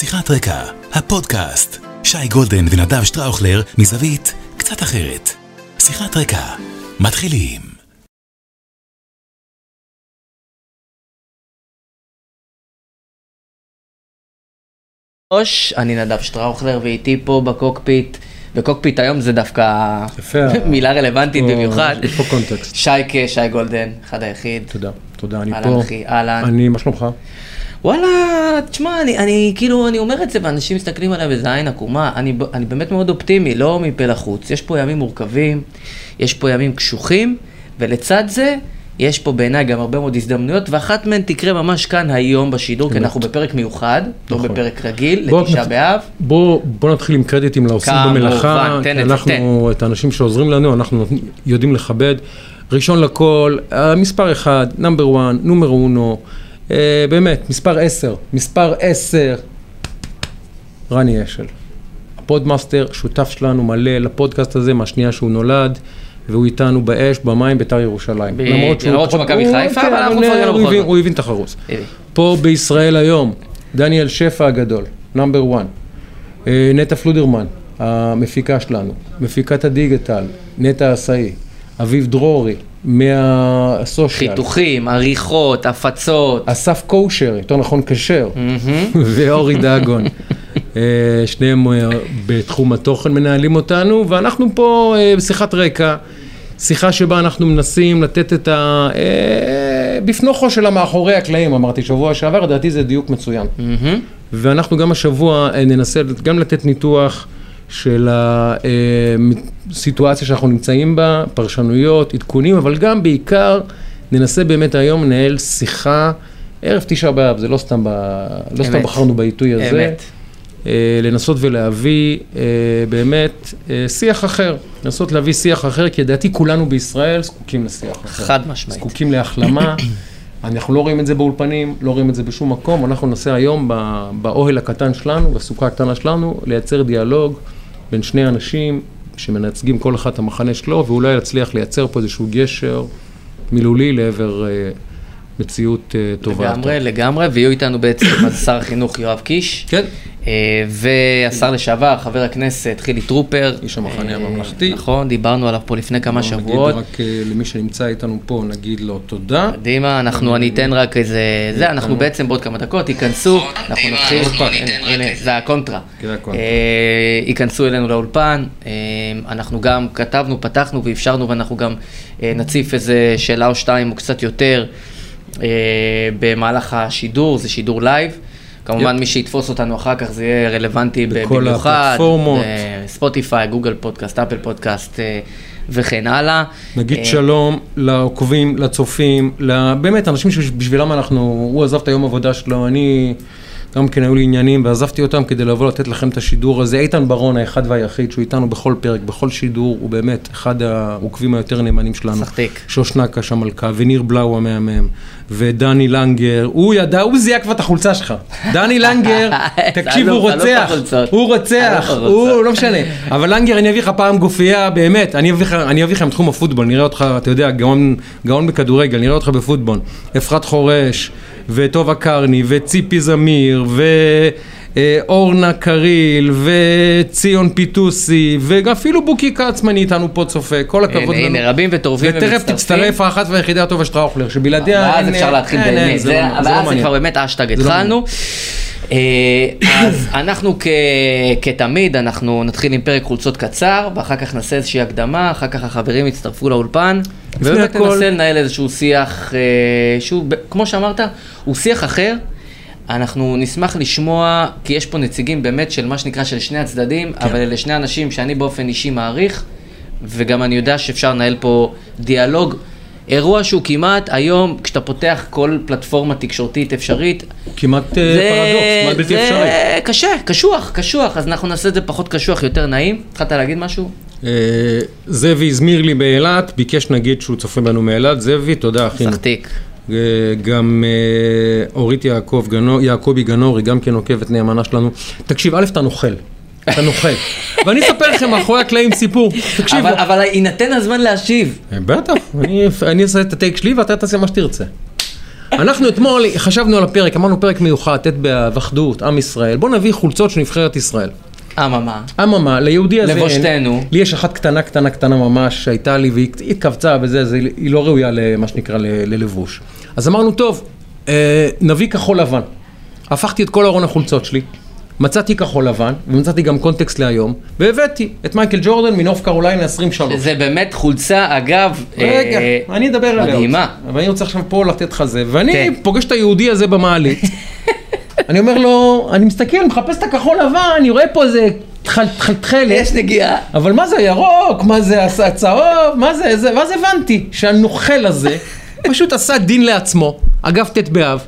שיחת רקע, הפודקאסט. שי גולדן ונדב שטראוכלר מזווית קצת אחרת. שיחת רקע, מתחילים. ראש, אני נדב שטראוכלר ואיתי פה בקוקפיט, בקוקפיט היום זה דווקא יפה. מילה רלוונטית פה- במיוחד. יש פה קונטקסט. שייקה, שי גולדן, אחד היחיד. תודה, תודה, אני אהלן פה. אחי, אהלן. אני, מה שלומך? וואלה, תשמע, אני, אני כאילו, אני אומר את זה ואנשים מסתכלים עליי באיזה עין עקומה, אני, אני באמת מאוד אופטימי, לא מפה לחוץ. יש פה ימים מורכבים, יש פה ימים קשוחים, ולצד זה, יש פה בעיניי גם הרבה מאוד הזדמנויות, ואחת מהן תקרה ממש כאן היום בשידור, כי. אנחנו בפרק מיוחד, לא נכון. בפרק רגיל, לתשעה באב. בוא, בוא נתחיל עם קרדיטים לעושים במלאכה. תן כי אנחנו, את האנשים שעוזרים לנו, אנחנו יודעים לכבד. ראשון לכל, אה, מספר אחד, number 1, numero uno, באמת, מספר 10, מספר 10, רני אשל. הפודמאסטר, שותף שלנו מלא לפודקאסט הזה מהשנייה שהוא נולד. והוא איתנו באש, במים, בית"ר ירושלים. ב- למרות שהוא פחות- מכבי הוא- חיפה, כן, אבל אנחנו הוא- מפרגן לו בכל זאת. הוא הבין את החרוץ. פה בישראל היום, דניאל שפע הגדול, number 1, נטע פלודרמן, המפיקה שלנו, מפיקת הדיגיטל, נטע עשאי, אביב דרורי, מהסושיאל, חיתוכים, עריכות, הפצות. אסף קושר, יותר נכון כשר. ואורי דגון. אה, שניהם אה, בתחום התוכן מנהלים אותנו, ואנחנו פה אה, בשיחת רקע, שיחה שבה אנחנו מנסים לתת את ה... בפנוכו של המאחורי הקלעים, אמרתי שבוע שעבר, לדעתי זה דיוק מצוין. ואנחנו גם השבוע ננסה גם לתת ניתוח של הסיטואציה שאנחנו נמצאים בה, פרשנויות, עדכונים, אבל גם בעיקר ננסה באמת היום לנהל שיחה, ערב תשעה באב, זה לא סתם, ב... לא סתם. בחרנו בעיתוי הזה. אמת. אה, לנסות ולהביא אה, באמת אה, שיח אחר, לנסות להביא שיח אחר, כי לדעתי כולנו בישראל זקוקים לשיח אחר. חד משמעית. זקוקים להחלמה. אנחנו לא רואים את זה באולפנים, לא רואים את זה בשום מקום. אנחנו ננסה היום באוהל הקטן שלנו, בסוכה הקטנה שלנו, לייצר דיאלוג בין שני אנשים שמנצגים כל אחד את המחנה שלו, ואולי להצליח לייצר פה איזשהו גשר מילולי לעבר אה, מציאות אה, טובה יותר. לגמרי, לגמרי, ויהיו איתנו בעצם שר החינוך יואב קיש, כן. אה, והשר לשעבר, חבר הכנסת חילי טרופר. איש המחנה אה, הממלכתי. נכון, דיברנו עליו פה לפני כמה שבועות. נגיד רק אה, למי שנמצא איתנו פה, נגיד לו תודה. קדימה, אנחנו, אני אתן רק איזה, זה, אנחנו בעצם בעוד כמה דקות ייכנסו, אנחנו נתחיל, הנה, זה הקונטרה. אה, ייכנסו אלינו לאולפן, אנחנו גם כתבנו, פתחנו ואפשרנו ואנחנו גם נציף איזה שאלה או שתיים או קצת יותר במהלך השידור, זה שידור live. כמובן yep. מי שיתפוס אותנו אחר כך זה יהיה רלוונטי בכל במיוחד, הפלטפורמות. אה, ספוטיפיי, גוגל פודקאסט, אפל פודקאסט אה, וכן הלאה. נגיד אה, שלום לעוקבים, לצופים, באמת, אנשים שבשבילם אנחנו, הוא עזב את היום עבודה שלו, אני, גם כן היו לי עניינים, ועזבתי אותם כדי לבוא לתת לכם את השידור הזה. איתן ברון, האחד והיחיד, שהוא איתנו בכל פרק, בכל שידור, הוא באמת אחד העוקבים היותר נאמנים שלנו. סחטיק. שוש נקש המלכה, וניר בלאו המהמם, ודני לנגר, הוא ידע, הוא זיהה כבר את החולצה שלך. דני לנגר, תקשיב, אלוף, הוא רוצח, החולצות. הוא רוצח, הוא. לא משנה. אבל לנגר, אני אביא לך פעם גופייה, באמת, אני אביא לך, לך מתחום הפוטבול, נראה אותך, אתה יודע, גאון בכדורגל, נראה אותך בפוטבול. אפרת חורש, וטובה קרני, וציפי זמיר, ואורנה קריל, וציון פיטוסי, ואפילו בוקי כצמן איתנו פה צופה, כל הכבוד הנה, לנו. הנה, רבים וטורבים ותכף ומצטרפים. תצטרף האחת והיחידה הטובה שטראוכלר, שבלעדיה... ואז אין- אפשר להתחיל באמת, לא- אבל זה לא אז. כבר באמת אשטג לא התחלנו. אה, אז אנחנו כ- כתמיד, אנחנו נתחיל עם פרק חולצות קצר, ואחר כך נעשה איזושהי הקדמה, אחר כך החברים יצטרפו לאולפן, ובאמת הכל- ננסה לנהל איזשהו שיח, אה, שהוא, ב- כמו שאמרת, הוא שיח אחר. אנחנו נשמח לשמוע, כי יש פה נציגים באמת של מה שנקרא של שני הצדדים, כן. אבל אלה שני אנשים שאני באופן אישי מעריך, וגם אני יודע שאפשר לנהל פה דיאלוג. אירוע שהוא כמעט היום, כשאתה פותח כל פלטפורמה תקשורתית אפשרית, כמעט אה, פרדוקס, כמעט בלתי זה אפשרי. קשה, קשוח, קשוח, אז אנחנו נעשה את זה פחות קשוח, יותר נעים. התחלת להגיד משהו? אה, זאבי הזמיר לי באילת, ביקש נגיד שהוא צופה בנו מאילת, זאבי, תודה אחינו. סחטיק. אה, גם אורית יעקב גנור, יעקבי גנורי, גם כן עוקבת נאמנה שלנו. תקשיב, א', אתה נוכל. אתה נוכל. ואני אספר לכם מאחורי הקלעים סיפור. תקשיבו. אבל, אבל יינתן הזמן להשיב. אה, בטח, אני- אני אעשה את הטייק שלי ואתה תעשה מה שתרצה. אנחנו אתמול חשבנו על הפרק, אמרנו פרק מיוחד, ט' באב, אחדות, עם ישראל. בוא נביא חולצות של נבחרת ישראל. אממה. אממה, ליהודי הזה... לבושתנו. לי יש אחת קטנה, קטנה, קטנה ממש, שהייתה לי והיא היא התכווצה וזה, זה, היא לא ראויה למה שנקרא ל- ללבוש. אז אמרנו, טוב, אה, נביא כחול לבן. הפכתי את כל ארון החולצות שלי, מצאתי כחול לבן, ומצאתי גם קונטקסט להיום, והבאתי את מייקל ג'ורדן מנוף קרוליינה 23. זה באמת חולצה, אגב, רגע, אה, אני אדבר עליה. מדהימה. אבל אני רוצה עכשיו פה לתת לך זה, ואני כן. פוגש את היהודי הזה במעלית. אני אומר לו, אני מסתכל, מחפש את הכחול לבן, אני רואה פה איזה תחל- תחל- תכלת. יש נגיעה. אבל מה זה ירוק, מה זה הצהוב, מה זה זה, ואז הבנתי שהנוכל הזה פשוט עשה דין לעצמו, אגב ט' באב,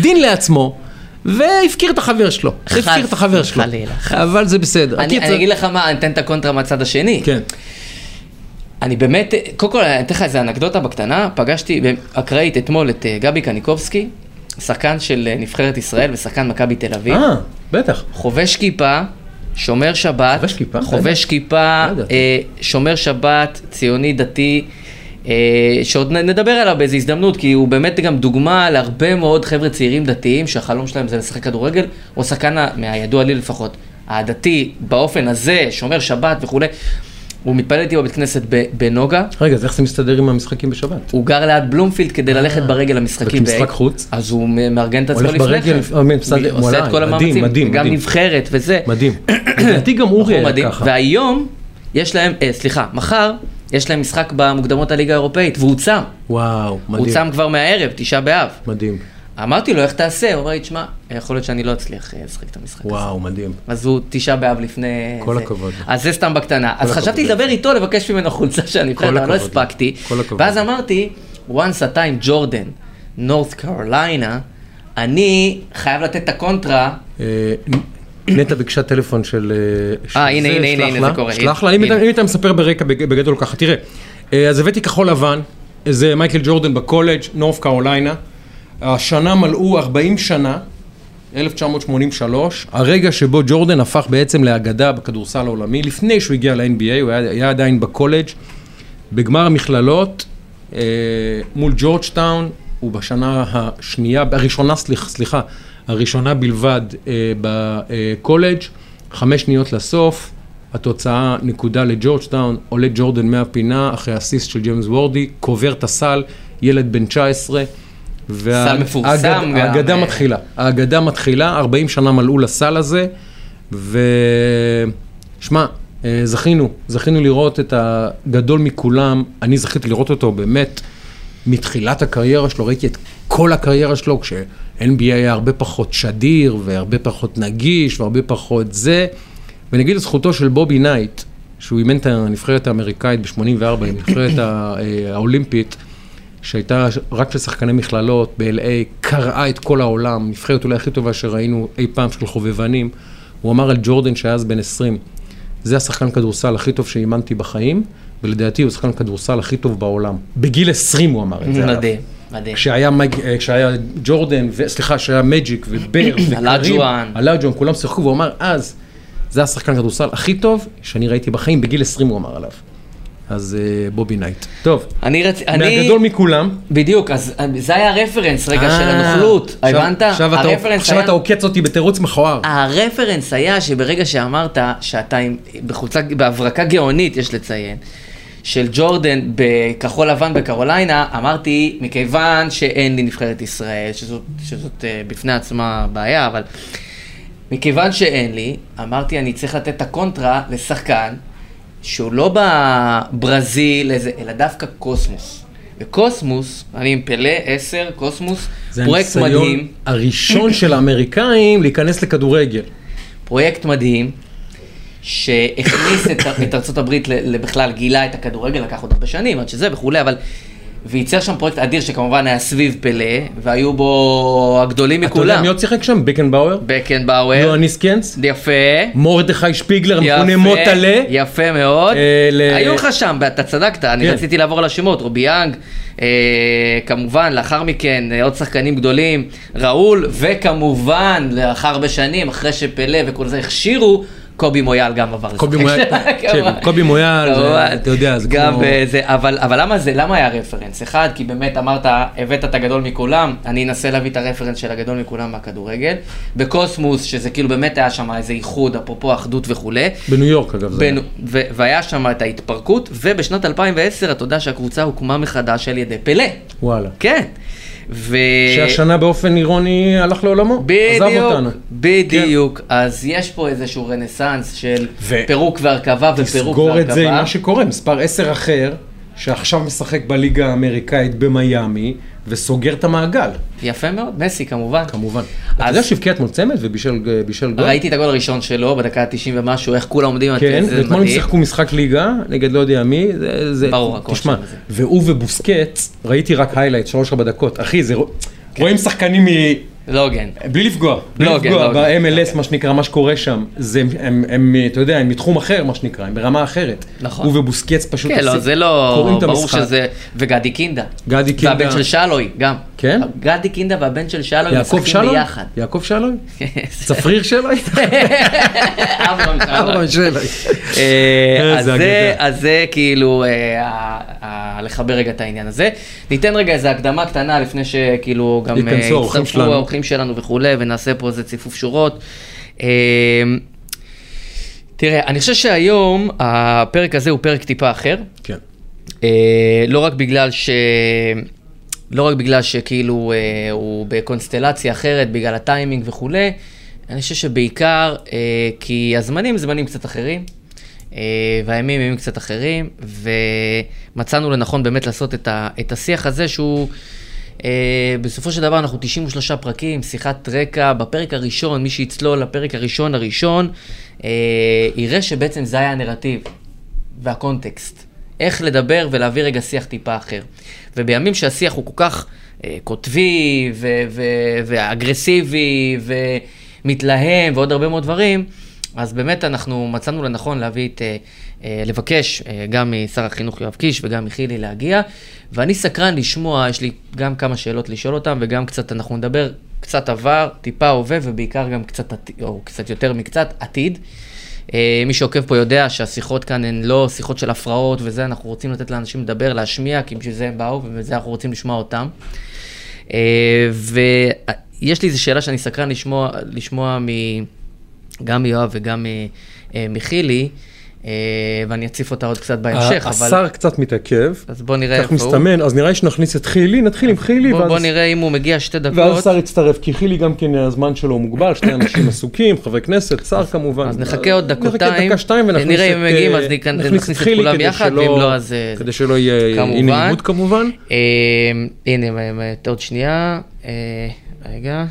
דין לעצמו, והפקיר את החבר שלו. הפקיר את החבר שלו. וחלילה, חס. אבל זה בסדר. אני הקיצר- אני אגיד לך מה, אני אתן את הקונטרה מהצד השני. כן. אני באמת, קודם כל, אני אתן לך איזה אנקדוטה בקטנה, פגשתי אקראית אתמול את אה, גבי קניקובסקי, שחקן של אה, נבחרת ישראל ושחקן מכבי תל אביב. אה, בטח. חובש כיפה, שומר שבת, חובש כיפה? חובש כיפה, לא. אה, שומר שבת, ציוני דתי, שעוד נ- נדבר עליו באיזו הזדמנות, כי הוא באמת גם דוגמה להרבה מאוד חבר'ה צעירים דתיים שהחלום שלהם זה לשחק כדורגל, הוא שחקן, מהידוע לי לפחות, הדתי באופן הזה, שומר שבת וכולי. הוא מתפלל איתי בבית כנסת בנוגה, רגע, אז איך זה מסתדר עם המשחקים בשבת? הוא גר ליד בלומפילד כדי ללכת ברגל למשחקים. וכמשחק ב- חוץ? אז הוא מארגן את עצמו לפני ברגל, כן. אה, בסדר, עושה את כל המאמצים, מדהים, גם מדהים. נבחרת וזה. מדהים. לדעתי גם אורי היה. ככה. והיום, יש להם, אה, סליחה, מחר, יש להם משחק במוקדמות הליגה האירופאית, והוא צם. וואו, הוא מדהים. צם כבר מהערב, תשעה באב. מדהים. אמרתי לו, איך תעשה? הוא אמר לי, תשמע, יכול להיות שאני לא אצליח אה, לשחק את המשחק הזה. וואו, מדהים. אז הוא תשעה באב לפני... כל זה. הכבוד. אז זה סתם בקטנה. אז. חשבתי לדבר איתו, לבקש ממנו חולצה הנבחרת, כל אבל לא. הספקתי. כל הכבוד. ואז אמרתי, once a time ג'ורדן, נורת' קרוליינה, אני חייב לתת את הקונטרה. אה, נטע ביקשה טלפון של... של אה, הנה, הנה, הנה, הנה, זה קורה. שלח לה. אם אתה- מספר ברקע בג- בגדול ככה, תראה. אה, אז הבאתי כחול לבן, זה מייקל ג'ורדן בקולג', נורת' קרוליינה. השנה מלאו 40 שנה, 1983, הרגע שבו ג'ורדן הפך בעצם לאגדה בכדורסל העולמי, לפני שהוא הגיע ל-NBA, הוא היה, היה עדיין בקולג', בגמר המכללות, אה, מול ג'ורג'טאון, הוא בשנה השנייה, הראשונה, סליח, סליחה, הראשונה בלבד אה, בקולג', חמש שניות לסוף, התוצאה נקודה לג'ורג'טאון, עולה ג'ורדן מהפינה אחרי אסיסט של ג'יימס וורת'י, קובר את הסל, ילד בן 19. וה- סל מפורסם האגד- גם, האגדה אה. מתחילה, האגדה מתחילה, 40 שנה מלאו לסל הזה, ושמע, אה, זכינו, זכינו לראות את הגדול מכולם, אני זכיתי לראות אותו באמת מתחילת הקריירה שלו, ראיתי את כל הקריירה שלו, כש-NBA היה הרבה פחות שדיר, והרבה פחות נגיש, והרבה פחות זה, ונגיד לזכותו של בובי נייט, שהוא אימן את הנבחרת האמריקאית ב-84, הנבחרת אה, האולימפית, שהייתה רק של שחקני מכללות ב-LA, קרעה את כל העולם, נבחרת אולי הכי טובה שראינו אי פעם של חובבנים. הוא אמר על ג'ורדן שהיה אז בן 20, זה השחקן כדורסל הכי טוב שאימנתי בחיים, ולדעתי הוא השחקן כדורסל הכי טוב בעולם. בגיל 20 הוא אמר את זה. מדהים, מדהים. כשהיה, מג... אה, כשהיה ג'ורדן, ו... סליחה, כשהיה מג'יק ובירד וקרים, אלאג'ואן. כולם שיחקו, והוא אמר אז, זה השחקן כדורסל הכי טוב שאני ראיתי בחיים, בגיל 20 הוא אמר עליו. אז אה, בובי נייט. טוב, אני רצ... אני... מהגדול מכולם. בדיוק, אז אה, זה היה הרפרנס רגע של אה, הנוכלות, עכשיו- הבנת? עכשיו אתה- עכשיו היה- אתה עוקץ אותי בתירוץ מכוער. הרפרנס היה שברגע שאמרת שאתה עם, בחולצה, בהברקה גאונית, יש לציין, של ג'ורדן בכחול לבן בקרוליינה, אמרתי, מכיוון שאין לי נבחרת ישראל, שזאת, שזאת uh, בפני עצמה בעיה, אבל מכיוון שאין לי, אמרתי, אני צריך לתת את הקונטרה לשחקן שהוא לא בברזיל, איזה, אלא דווקא קוסמוס. וקוסמוס, אני עם פלה, עשר, קוסמוס, זה פרויקט הניסיון מדהים. הראשון של האמריקאים להיכנס לכדורגל. פרויקט מדהים, שהכניס את, את ארצות הברית בכלל, גילה את הכדורגל, לקח עוד הרבה שנים עד שזה וכולי, אבל... וייצר שם פרויקט אדיר שכמובן היה סביב פלה, והיו בו הגדולים אתה יודע מכולם. מי עוד שיחק שם? בקנבאואר? בקנבאואר, יוהן נסקנס? יפה. מרדכי שפיגלר, המכונה מוטל'ה. יפה מאוד. אה, היו לך שם, אתה צדקת, אני כן. רציתי לעבור על השמות, רובי יאנג, אה, כמובן, לאחר מכן אה, עוד שחקנים גדולים, ראול, וכמובן, לאחר הרבה שנים, אחרי שפלא וכל זה הכשירו, קובי מויאל גם עבר. קובי מויאל. קובי מויאל. אתה יודע, זה כמו- בזה, אבל, למה זה, למה היה רפרנס? אחד, כי באמת אמרת, הבאת את הגדול מכולם, אני אנסה להביא את הרפרנס של הגדול מכולם מהכדורגל. בקוסמוס, שזה כאילו באמת היה שם איזה איחוד, אפרופו אחדות וכולי. בניו יורק אגב. זה היה. והיה שם את ההתפרקות, ובשנת 2010 אתה יודע שהקבוצה הוקמה מחדש על ידי פלא. וואלה. כן. ו... שהשנה באופן אירוני הלך לעולמו. עזב אותנו. בדיוק. אז יש פה איזשהו רנסאנס של ו- פירוק והרכבה ופירוק תסגור את זה עם והרכבה. מה שקורה, מספר 10 אחר, שעכשיו משחק בליגה האמריקאית במיאמי, וסוגר את המעגל, יפה מאוד, מסי כמובן. כמובן. אתה יודע שהבקיע אתמול צמד ובישל בישל גול? ראיתי את הגול הראשון שלו בדקה ה-90 ומשהו, איך כולם עומדים, כן, ואתמול הם. שיחקו משחק ליגה נגד לא יודע מי, זה, ברור, הכל תשמע, שם זה. והוא ובוסקטס, ראיתי רק highlight, שלוש ארבע דקות, אחי, זה, רואים שחקנים מ... לא הוגן. בלי לפגוע, בלי לא לפגוע לא. ב-MLS, מה שנקרא, מה שקורה שם, זה, הם, הם, אתה יודע, הם מתחום אחר, מה שנקרא, הם ברמה אחרת. נכון. הוא ובוסקטס פשוט כן, לא, זה לא, קוראים את ברור המשחק. שזה, וגדי קינדה. גדי קינדה. והבן של שלוי, גם. כן? גדי קינדה והבן של שלוי משחקים? ביחד. יעקב שלום? צפריר שלוי? אברהם שלוי. שלוי. אה, אז זה, כאילו, אה, לחבר רגע את העניין הזה. ניתן רגע איזו הקדמה קטנה לפני שכאילו גם אה, יצטרפו. האורחים שלנו וכולי, ונעשה פה איזה ציפוף שורות. אה, תראה, אני חושב שהיום הפרק הזה הוא פרק טיפה אחר. כן. אה, לא רק בגלל ש... לא רק בגלל שכאילו אה, הוא בקונסטלציה אחרת, בגלל הטיימינג וכולי, אני חושב שבעיקר אה, כי הזמנים זמנים קצת אחרים, אה, והימים ימים קצת אחרים, ומצאנו לנכון באמת לעשות את, ה, את השיח הזה שהוא... אה, בסופו של דבר אנחנו 93 פרקים, שיחת רקע, בפרק הראשון, מי שיצלול לפרק הראשון הראשון, אה, יראה שבעצם זה היה הנרטיב והקונטקסט. איך לדבר ולהעביר רגע שיח טיפה אחר. ובימים שהשיח הוא כל כך אה, קוטבי ו- ו- ואגרסיבי ומתלהם ועוד הרבה מאוד דברים, אז באמת אנחנו מצאנו לנכון להביא את, אה, אה, לבקש אה, גם משר החינוך יואב קיש וגם מחילי להגיע, ואני סקרן לשמוע, יש לי גם כמה שאלות לשאול אותם וגם קצת, אנחנו נדבר קצת עבר, טיפה הווה ובעיקר גם קצת או קצת יותר מקצת עתיד. אה, מי שעוקב פה יודע שהשיחות כאן הן לא שיחות של הפרעות וזה, אנחנו רוצים לתת לאנשים לדבר, להשמיע, כי בשביל זה הם באו ובזה אנחנו רוצים לשמוע אותם. אה, ויש לי איזו שאלה שאני סקרן לשמוע, לשמוע מ... גם מיואב וגם אה, מחילי, ואני אציף אותה עוד קצת בהמשך, אבל... השר קצת מתעכב, אז בוא נראה כך איפה הוא. מסתמן, אז נראה לי שנכניס את חילי, נתחיל עם חילי, בוא, בוא ואז נראה אם הוא מגיע שתי ואז דקות. השר יצטרף, כי חילי גם כן הזמן שלו מוגבל, שני אנשים עסוקים, חברי כנסת, שר כמובן. אז נחכה עוד נחכה דקותיים, דקה שתיים ונכניס נראה אם הם מגיעים, אה, אז ניכנ- נכניס את כולם יחד, ואם לא, אז, אה, כדי שלא יהיה כמובן. אי נעימות כמובן. אה, הנה, אה, עוד שנייה. אה, רגע,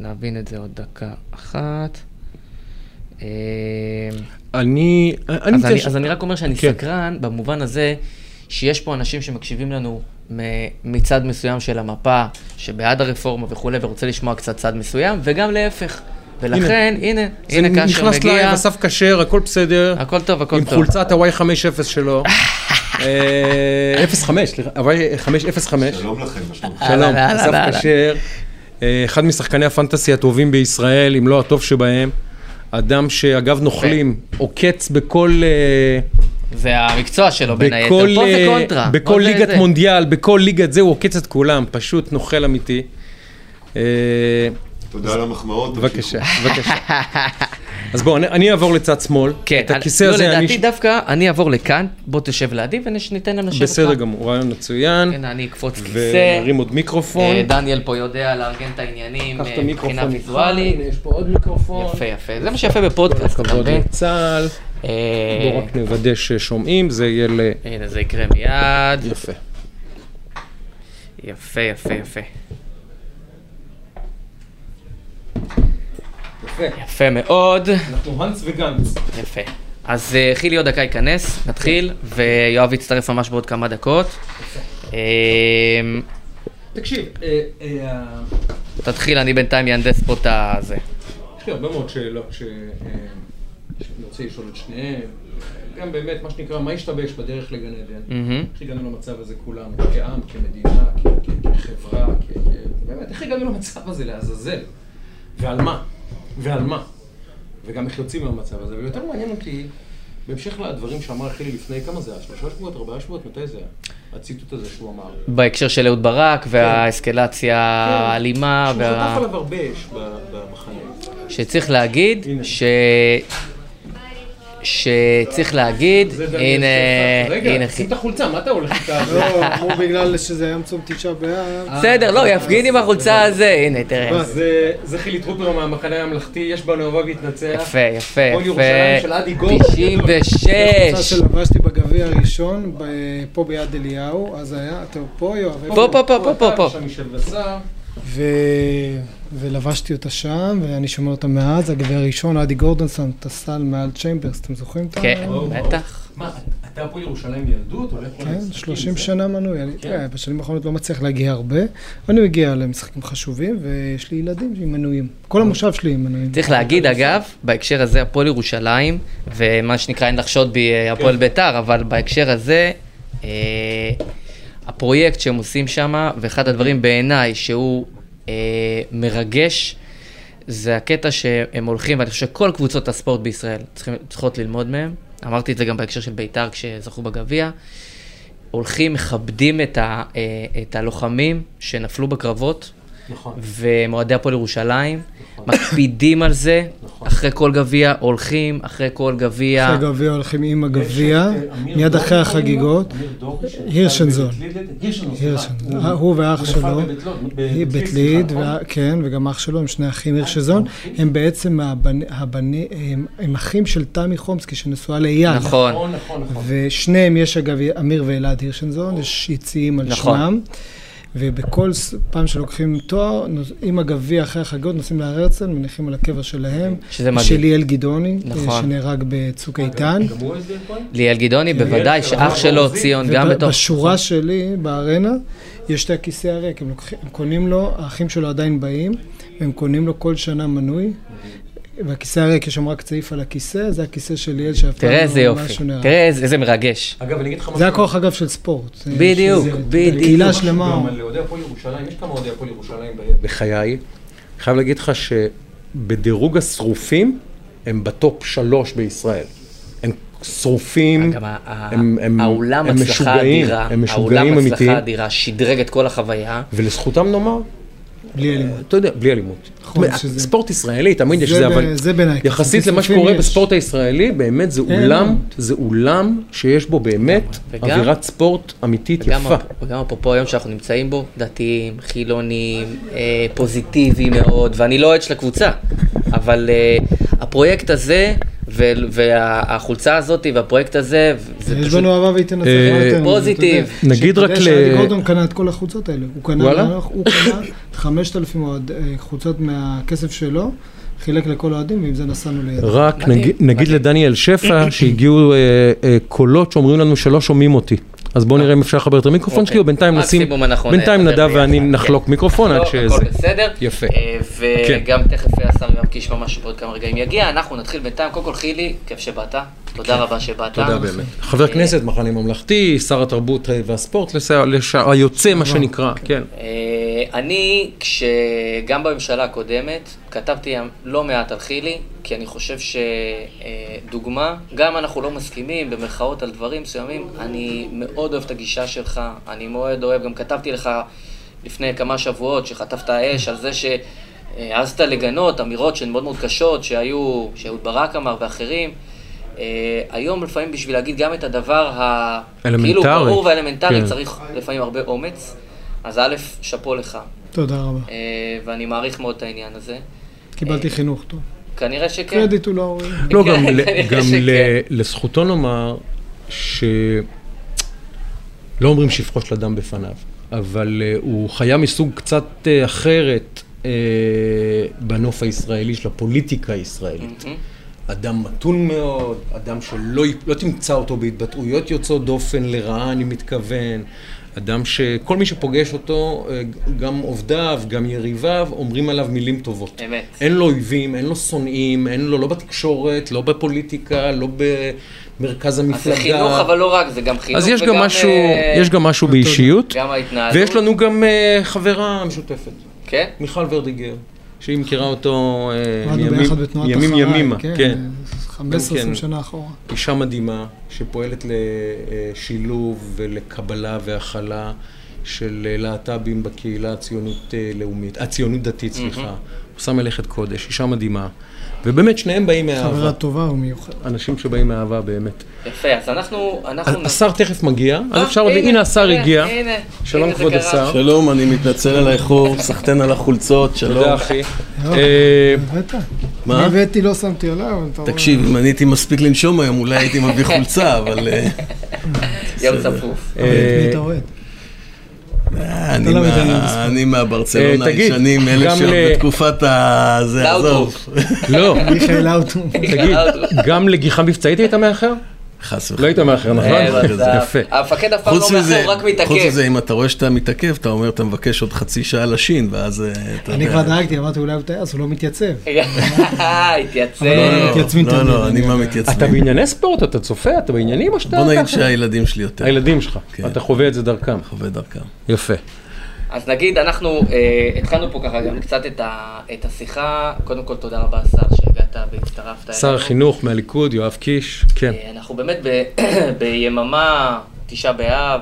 נבין את זה עוד דקה אחת. אה, אני, אני אז, אני, ש- אז אני רק אומר שאני כן. סקרן במובן הזה שיש פה אנשים שמקשיבים לנו מ- מצד מסוים של המפה, שבעד הרפורמה וכולי, ורוצה לשמוע קצת צד מסוים, וגם להפך. ולכן, הנה, זה הנה כאשר נכנס מגיע, live, אסף כשר, הכל בסדר. הכל טוב, הכל עם טוב. חולצת ה-Y50 שלו. אה, 05, סליחה, ה-Y505. שלום לכם? שלום, אסף. כשר, אה, אחד משחקני ה fantasy הטובים בישראל, אם לא הטוב שבהם. אדם שאגב נוכלים, עוקץ בכל, אה, זה המקצוע שלו בין היתר. פה זה אה, קונטרה. בכל ליגת. מונדיאל, בכל ליגת זה, הוא עוקץ את כולם, פשוט נוכל אמיתי. תודה על המחמאות. בבקשה. בבקשה. אז בואו, אני- אני אעבור לצד שמאל. כן, את הכיסא לא, הזה אני... לדעתי דווקא, אני אעבור לכאן, בוא תשב לידי וניתן להם לשבת בסדר. גמור, רעיון מצוין. הנה, אני אקפוץ כיסא. ונרים עוד מיקרופון. אה, דניאל פה יודע לארגן את העניינים אה, מבחינה ויזואלית. יש פה עוד מיקרופון. יפה, יפה. זה מה שיפה בפודקאסט, אתה כבוד מבין? לצה"ל. אה, בואו רק נוודא ששומעים, זה יהיה ל... הנה, זה יקרה מיד. יפה. יפה, יפה, יפה. יפה. יפה מאוד. אנחנו האנס וגנץ. יפה. אז אה, חילי עוד דקה ייכנס, נתחיל, ויואב יצטרף ממש בעוד כמה דקות. אה, תקשיב, אה, תתחיל, אני בינתיים מהנדס פה את הזה. יש לי הרבה מאוד שאלות שאני רוצה לשאול את שניהם. גם באמת, מה שנקרא, מה השתבש בדרך לגן עדן? איך הגענו למצב הזה כולנו, כעם, כמדינה, כחברה, באמת, איך הגענו למצב הזה לעזאזל? ועל מה? ועל מה? וגם איך יוצאים מהמצב הזה, ויותר מעניין אותי, בהמשך לדברים שאמר חילי לפני, כמה זה היה? שלושה שבועות, ארבעה שבועות, מתי זה היה? הציטוט הזה שהוא אמר. בהקשר של אהוד ברק והאסקלציה האלימה, שהוא חטף עליו הרבה אש במחנה. שצריך להגיד. ש... שצריך להגיד, הנה, הנה, שים את החולצה, מה אתה הולך איתה? לא, אמרו בגלל שזה היה צום תשעה באב. בסדר, לא, יפגין עם החולצה הזה, הנה, תראה. זה- זה חילי טרופר מהמחנה הממלכתי, יש בנו אוהב להתנצח. יפה, יפה, כל ירושלים של אדי. קבוצה 96. שלבשתי בגביע הראשון, פה ביד אליהו, אז היה, אתה פה יואב? פה, פה, פה, פה, פה, פה. שם מישל בשר. ולבשתי אותה שם, ואני שומר אותה מאז, הגביע הראשון, אדי גורדון שם את הסל מעל צ'יימברס, אתם זוכרים את ה... כן, בטח. מה, אתה פה ירושלים ילדות? כן, למשחקים, 30 זה- שנה מנוי. אני- תראה, בשנים האחרונות לא מצליח להגיע הרבה, אני מגיע למשחקים חשובים, ויש לי ילדים עם מנויים. כל המושב שלי עם מנויים. צריך להגיד, אגב, בהקשר הזה, הפועל ירושלים, ומה שנקרא, אין לחשוד בי אה, הפועל בית"ר, אבל בהקשר הזה, אה, הפרויקט שהם עושים שם, ואחד הדברים בעיניי שהוא אה, מרגש, זה הקטע שהם הולכים, ואני חושב שכל קבוצות הספורט בישראל צריכים, צריכות ללמוד מהם. אמרתי את זה גם בהקשר של בית"ר כשזכו בגביע. הולכים, מכבדים את, ה, אה, את הלוחמים שנפלו בקרבות, נכון. ומועדי הפועל ירושלים, מקפידים על זה, אחרי כל גביע הולכים, אחרי כל גביע. אחרי הגביע הולכים עם הגביע, אה, מיד אחרי? החגיגות. הירשנזון. הירשנזון. הירשנזון. הוא ואח שלו. בית ליד, נכון? כן, וגם אח שלו, הם שני אחים הירשזון. הם בעצם הבני- הבני- הם- אחים של תמי חומסקי שנשואה לאייל. נכון. נכון, נכון, נכון. ושניהם יש אגב אמיר ואלעד הירשנזון, יש יציאים על נכון. שמם. ובכל פעם שלוקחים תואר, עם הגביע אחרי החגיגות, נוסעים להר הרצל, מניחים על הקבר שלהם. שזה מדהים. של ליאל גדעוני, נכון. אה, שנהרג בצוק איתן. גם הוא הסביר כהן? ליאל גדעוני, בוודאי, שאח שלו, ציון, גם בתוך... ובשורה שלי, בארנה, יש את הכיסא הריק, הם קונים לו, האחים שלו עדיין באים, והם קונים לו כל שנה מנוי, והכיסא הריק, יש שם רק צעיף על הכיסא, זה הכיסא של ליאל שאף פעם תראה איזה לא יופי, משהו נהרג. תראה איזה איזה מרגש. אגב, אני אגיד לך משהו. זה הכוח אגב של ספורט. זה- בדיוק, בדיוק. קהילה משהו שלמה. גם על אוהדי הפועל ירושלים, יש כמה אוהדי הפועל ירושלים בחיי. חייב להגיד לך שבדירוג השרופים, הם בטופ שלוש בישראל. הם שרופים, הם- הם- האולם הם הצלחה משוגעים, אדירה, הם משוגעים האולם אמיתיים. הצלחה אדירה, שדרג את כל החוויה. ולזכותם נאמר, בלי אלימות. אתה יודע, בלי אלימות. נכון, ספורט ישראלי, תמיד יש זה אבל זה בעיניי. יחסית למה שקורה יש. בספורט הישראלי, באמת זה אולם. זה אולם שיש בו באמת וגם- אווירת ספורט אמיתית וגם יפה. וגם אפרופו היום שאנחנו נמצאים בו, דתיים, חילונים, אה, פוזיטיבי מאוד, ואני לא אוהד של הקבוצה, אבל אה, הפרויקט הזה, והחולצה הזאת והפרויקט הזה, זה יש פשוט... בנו אהבה והתנצח. אה, יותר פוזיטיב. נגיד רק ל- שאדי גורדון קנה את כל החולצות האלה. הוא קנה? הוא קנה 5,000 אוהד- אה, חולצות מהכסף שלו, חילק לכל האוהדים, ועם זה נסענו ליד. רק נגיד. לדניאל שפע, שהגיעו אה, קולות שאומרים לנו שלא שומעים אותי. אז בואו נראה אם אפשר לחבר את המיקרופון שלי, או בינתיים נשים, בינתיים נדב ואני נחלוק כן. מיקרופון עד לא, שזה. הכל בסדר. יפה. אה, כן. וגם תכף השר יואב קיש ממש בעוד כמה רגעים יגיע, אנחנו נתחיל בינתיים. קודם כל חילי, כיף שבאת, תודה רבה שבאת. כן. תודה באמת. חבר כנסת, מחנה ממלכתי, שר התרבות אה, והספורט, היוצא מה שנקרא, כן. אה, אני, כשגם בממשלה הקודמת, כתבתי לא מעט על חילי, כי אני חושב שדוגמה, גם אנחנו לא מסכימים במרכאות על דברים מסוימים, אני מאוד אוהב את הגישה שלך, אני מאוד אוהב, גם כתבתי לך לפני כמה שבועות, שחטפת אש על זה שהעזת לגנות אמירות שהן מאוד מאוד קשות, שהיו, שאהוד ברק אמר ואחרים. אה, היום לפעמים בשביל להגיד גם את הדבר ה... כאילו ברור ואלמנטרי, כן. צריך לפעמים הרבה אומץ. אז א', שאפו לך, תודה רבה. אה, ואני מעריך מאוד את העניין הזה. קיבלתי חינוך טוב. כנראה שכן. קרדיט הוא לא... לא, גם, גם לזכותו נאמר שלא אומרים שיפחוש לדם בפניו, אבל uh, הוא חיה מסוג קצת uh, אחרת בנוף הישראלי של הפוליטיקה הישראלית. מהמם. אדם מתון מאוד, אדם שלא לא תמצא אותו בהתבטאויות יוצאות דופן, לרעה אני מתכוון. אדם שכל מי שפוגש אותו, אה, גם עובדיו, גם יריביו, אומרים עליו מילים טובות. אמת. אין לו אויבים, אין לו שונאים, אין לו לא בתקשורת, לא בפוליטיקה, לא במרכז אז המפלגה. זה חינוך, אבל לא רק, זה גם חינוך אז יש וגם... גם משהו, אה, יש גם משהו באישיות, גם ההתנהלות. ויש לנו גם אה, חברה משותפת, כן? מיכל ורדיגר. שהיא מכירה אותו אה, ימים ימימה, כן. כן. 15-20 כן. שנה אחורה. אישה מדהימה, שפועלת לשילוב ולקבלה והכלה של אה, להט"בים בקהילה הציונות אה, לאומית, הציונות דתית, סליחה. עושה מלאכת קודש, אישה מדהימה. ובאמת, שניהם באים מאהבה. חברה טובה ומיוחדת. אנשים שבאים מאהבה באמת. יפה, אז אנחנו... אנחנו... השר תכף מגיע, אז אה, אפשר להביא, הנה השר הגיע. הנה, שלום כבוד. השר. שלום, אני מתנצל על האיחור, סחטיין על החולצות, שלום. תודה אחי. אה? מה? הבאתי, לא שמתי עליו. תקשיב, אם אני הייתי מספיק לנשום היום, אולי הייתי מביא חולצה, אבל... אה, יום. צפוף. אבל את אה, מי אתה אוהד? אה, אני לא. אני מהברצלונה אה, תגיד, הישנים, אלה שעוד ל- בתקופת ה... זה. עזוב. לא, מיכאל לאוטו. תגיד, גם לגיחה מבצעית היית מאחר? חס לא וחלילה. היית מאחר, נכון? אה. יפה. המפקד אף פעם לא חוץ מאחר, מזה, הוא רק חוץ מתעכב. מזה, אם אתה רואה שאתה מתעכב, אתה אומר, אתה מבקש עוד חצי שעה לשין, ואז אה, אתה אני. כבר דאגתי, אמרתי אולי הוא טייס, הוא לא מתייצב. התייצב. לא, לא, לא, תמיד, לא, אני מה יודע. אתה. בענייני ספורט, אתה צופה, אתה בעניינים או שאתה בוא נגיד? שהילדים שלי יותר. הילדים שלך, כן. אתה חווה את זה דרכם. חווה דרכם. יפה. אז נגיד, אנחנו אה, התחלנו פה ככה גם קצת את ה- את השיחה. קודם כל, תודה רבה, השר, שהגעת והצטרפת. שר החינוך מהליכוד, יואב קיש, כן. אה, אנחנו באמת ב- ביממה, תשעה באב,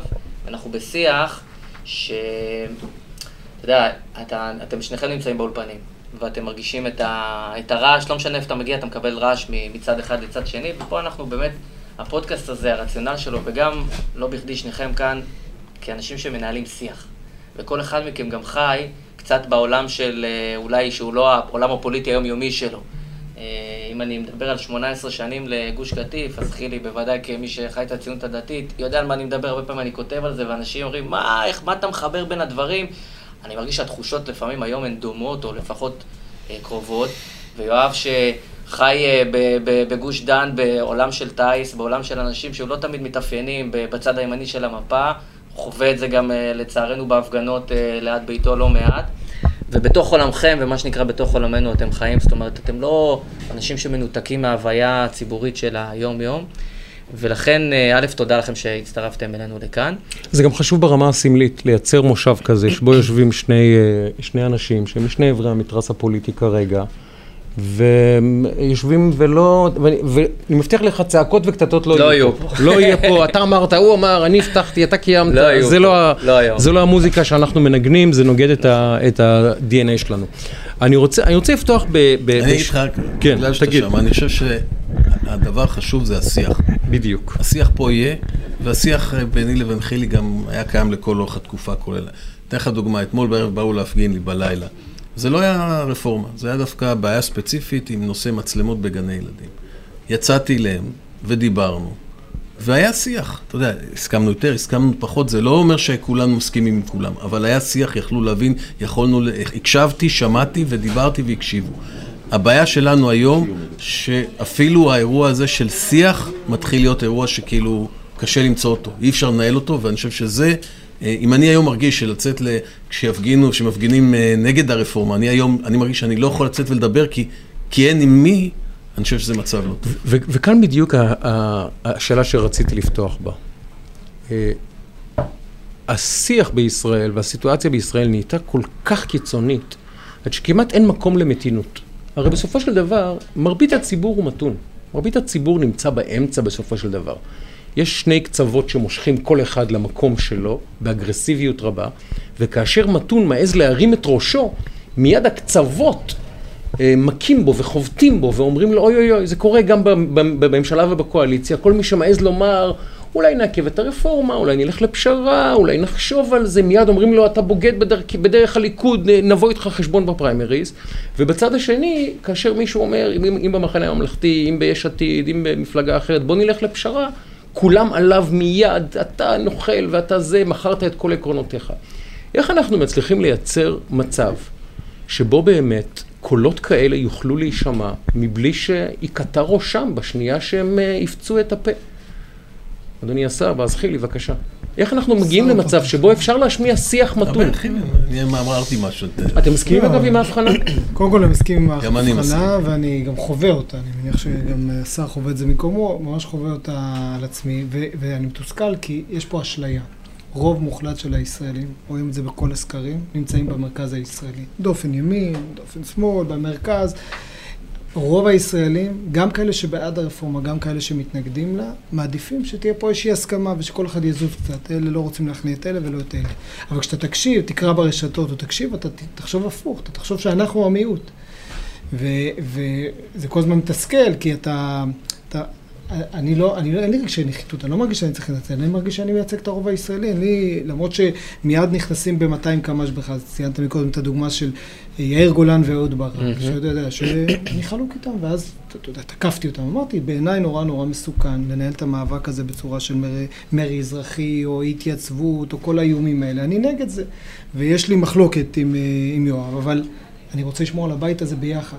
אנחנו בשיח, ש... אתה יודע, אתה, אתם שניכם נמצאים באולפנים, ואתם מרגישים את, ה, את הרעש, לא משנה איפה אתה מגיע, אתה מקבל רעש מצד אחד לצד שני, ופה אנחנו באמת, הפודקאסט הזה, הרציונל שלו, וגם, לא בכדי שניכם כאן, כאנשים שמנהלים שיח. וכל אחד מכם גם חי קצת בעולם של, אה, אולי שהוא לא העולם הפוליטי היומיומי שלו. אה, אם אני מדבר על 18 שנים לגוש קטיף, אז חילי בוודאי כמי שחי את הציונות הדתית, יודע על מה אני מדבר, הרבה פעמים אני כותב על זה, ואנשים אומרים, מה, איך, מה אתה מחבר בין הדברים? אני מרגיש שהתחושות לפעמים היום הן דומות, או לפחות אה, קרובות, ויואב שחי בגוש דן, בעולם של טיס, בעולם של אנשים שהוא לא תמיד מתאפיינים בצד הימני של המפה, חווה את זה גם אה, לצערנו בהפגנות אה, ליד ביתו לא מעט. ובתוך עולמכם, ומה שנקרא בתוך עולמנו אתם חיים, זאת אומרת, אתם לא אנשים שמנותקים מההוויה הציבורית של היום-יום, ולכן, אה, א', תודה לכם שהצטרפתם אלינו לכאן. זה גם חשוב ברמה הסמלית, לייצר מושב כזה, שבו יושבים שני, שני אנשים שהם משני עברי המתרס הפוליטי כרגע, ויושבים ולא, ואני, מבטיח לך, צעקות וקטטות לא, לא יהיו פה. לא יהיה פה, אתה אמרת, הוא אמר, אני הבטחתי, אתה קיימת, לא זה, לא, ה- לא. זה לא המוזיקה שאנחנו מנגנים, זה נוגד את ה- את ה-DNA שלנו. אני רוצה, אני רוצה לפתוח ב... ב אני אגיד לך, כן, בגלל שאתה תגיד. שם, אני חושב שהדבר החשוב זה השיח. בדיוק. השיח פה יהיה, והשיח אה, ביני לבין חילי גם היה קיים לכל אורך התקופה כולל. אתן לך דוגמה, אתמול בערב באו להפגין לי בלילה. זה לא היה רפורמה, זה היה דווקא בעיה ספציפית עם נושא מצלמות בגני ילדים. יצאתי אליהם ודיברנו, והיה שיח. אתה יודע, הסכמנו יותר, הסכמנו פחות, זה לא אומר שכולנו מסכימים עם כולם, אבל היה שיח, יכלו להבין, יכולנו, הקשבתי, שמעתי ודיברתי והקשיבו. הבעיה שלנו היום, שאפילו האירוע הזה של שיח מתחיל להיות אירוע שכאילו קשה למצוא אותו, אי אפשר לנהל אותו, ואני חושב שזה, אם אני היום מרגיש שלצאת. כשיפגינו, כשמפגינים אה, נגד הרפורמה, אני היום, אני מרגיש שאני לא יכול לצאת ולדבר כי, כי אין עם מי, אני חושב שזה מצב לא טוב. וכאן בדיוק השאלה שרציתי לפתוח בה. אה, השיח בישראל והסיטואציה בישראל נהייתה כל כך קיצונית, עד שכמעט אין מקום למתינות. הרי בסופו של דבר, מרבית הציבור הוא מתון. מרבית הציבור נמצא באמצע בסופו של דבר. יש שני קצוות שמושכים כל אחד למקום שלו, באגרסיביות רבה, וכאשר מתון מעז להרים את ראשו, מיד הקצוות אה, מכים בו וחובטים בו ואומרים לו אוי אוי אוי, זה קורה גם בממשלה ובקואליציה, כל מי שמעז לומר אולי נעכב את הרפורמה, אולי נלך לפשרה, אולי נחשוב על זה, מיד אומרים לו אתה בוגד בדרך, בדרך הליכוד, אה, נבוא איתך חשבון בפריימריז. ובצד השני, כאשר מישהו אומר, אם, אם במחנה הממלכתי, אם ביש עתיד, אם במפלגה אחרת, בוא נלך לפשרה, כולם עליו מיד, אתה נוכל ואתה זה, מכרת את כל עקרונותיך. איך אנחנו מצליחים לייצר מצב שבו באמת קולות כאלה יוכלו להישמע מבלי שייקטע ראשם בשנייה שהם אה, יפצו את הפה. אדוני השר, ואז חילי, בבקשה. איך אנחנו מגיעים למצב שבו אפשר להשמיע שיח מתון? אני אמרתי משהו. אתם מסכימים לא. אגב עם ההבחנה? קודם כל אני מסכים עם גם אני ההבחנה, ואני גם חווה אותה, אני מניח שגם השר חווה את זה מקומו, ממש חווה אותה על עצמי, ואני מתוסכל כי יש פה אשליה. רוב מוחלט של הישראלים, רואים את זה בכל הסקרים, נמצאים במרכז הישראלי. דופן ימין, דופן שמאל, במרכז. רוב הישראלים, גם כאלה שבעד הרפורמה, גם כאלה שמתנגדים לה, מעדיפים שתהיה פה איזושהי הסכמה ושכל אחד יזוז קצת. אלה לא רוצים להכניע את אלה ולא את אלה. אבל כשאתה תקשיב, תקרא ברשתות או תקשיב, אתה תחשוב הפוך, אתה תחשוב שאנחנו המיעוט. וזה כל הזמן מתסכל, כי אתה... אתה אני לא, אני לא, אין לי רגשי נחיתות, אני לא מרגיש שאני צריך לנצל, אני מרגיש שאני מייצג את הרוב הישראלי, אני, למרות שמיד נכנסים ב-200 קמ"ש אז ציינת מקודם את הדוגמה של יאיר גולן ואהוד ברק, שאתה יודע, שאני חלוק איתם, ואז, אתה יודע, תקפתי אותם, אמרתי, בעיניי נורא נורא מסוכן לנהל את המאבק הזה בצורה של מרי, מרי אזרחי, או התייצבות, או כל האיומים האלה, אני נגד זה, ויש לי מחלוקת עם, אה, עם יואב, אבל אני רוצה לשמור על הבית הזה ביחד.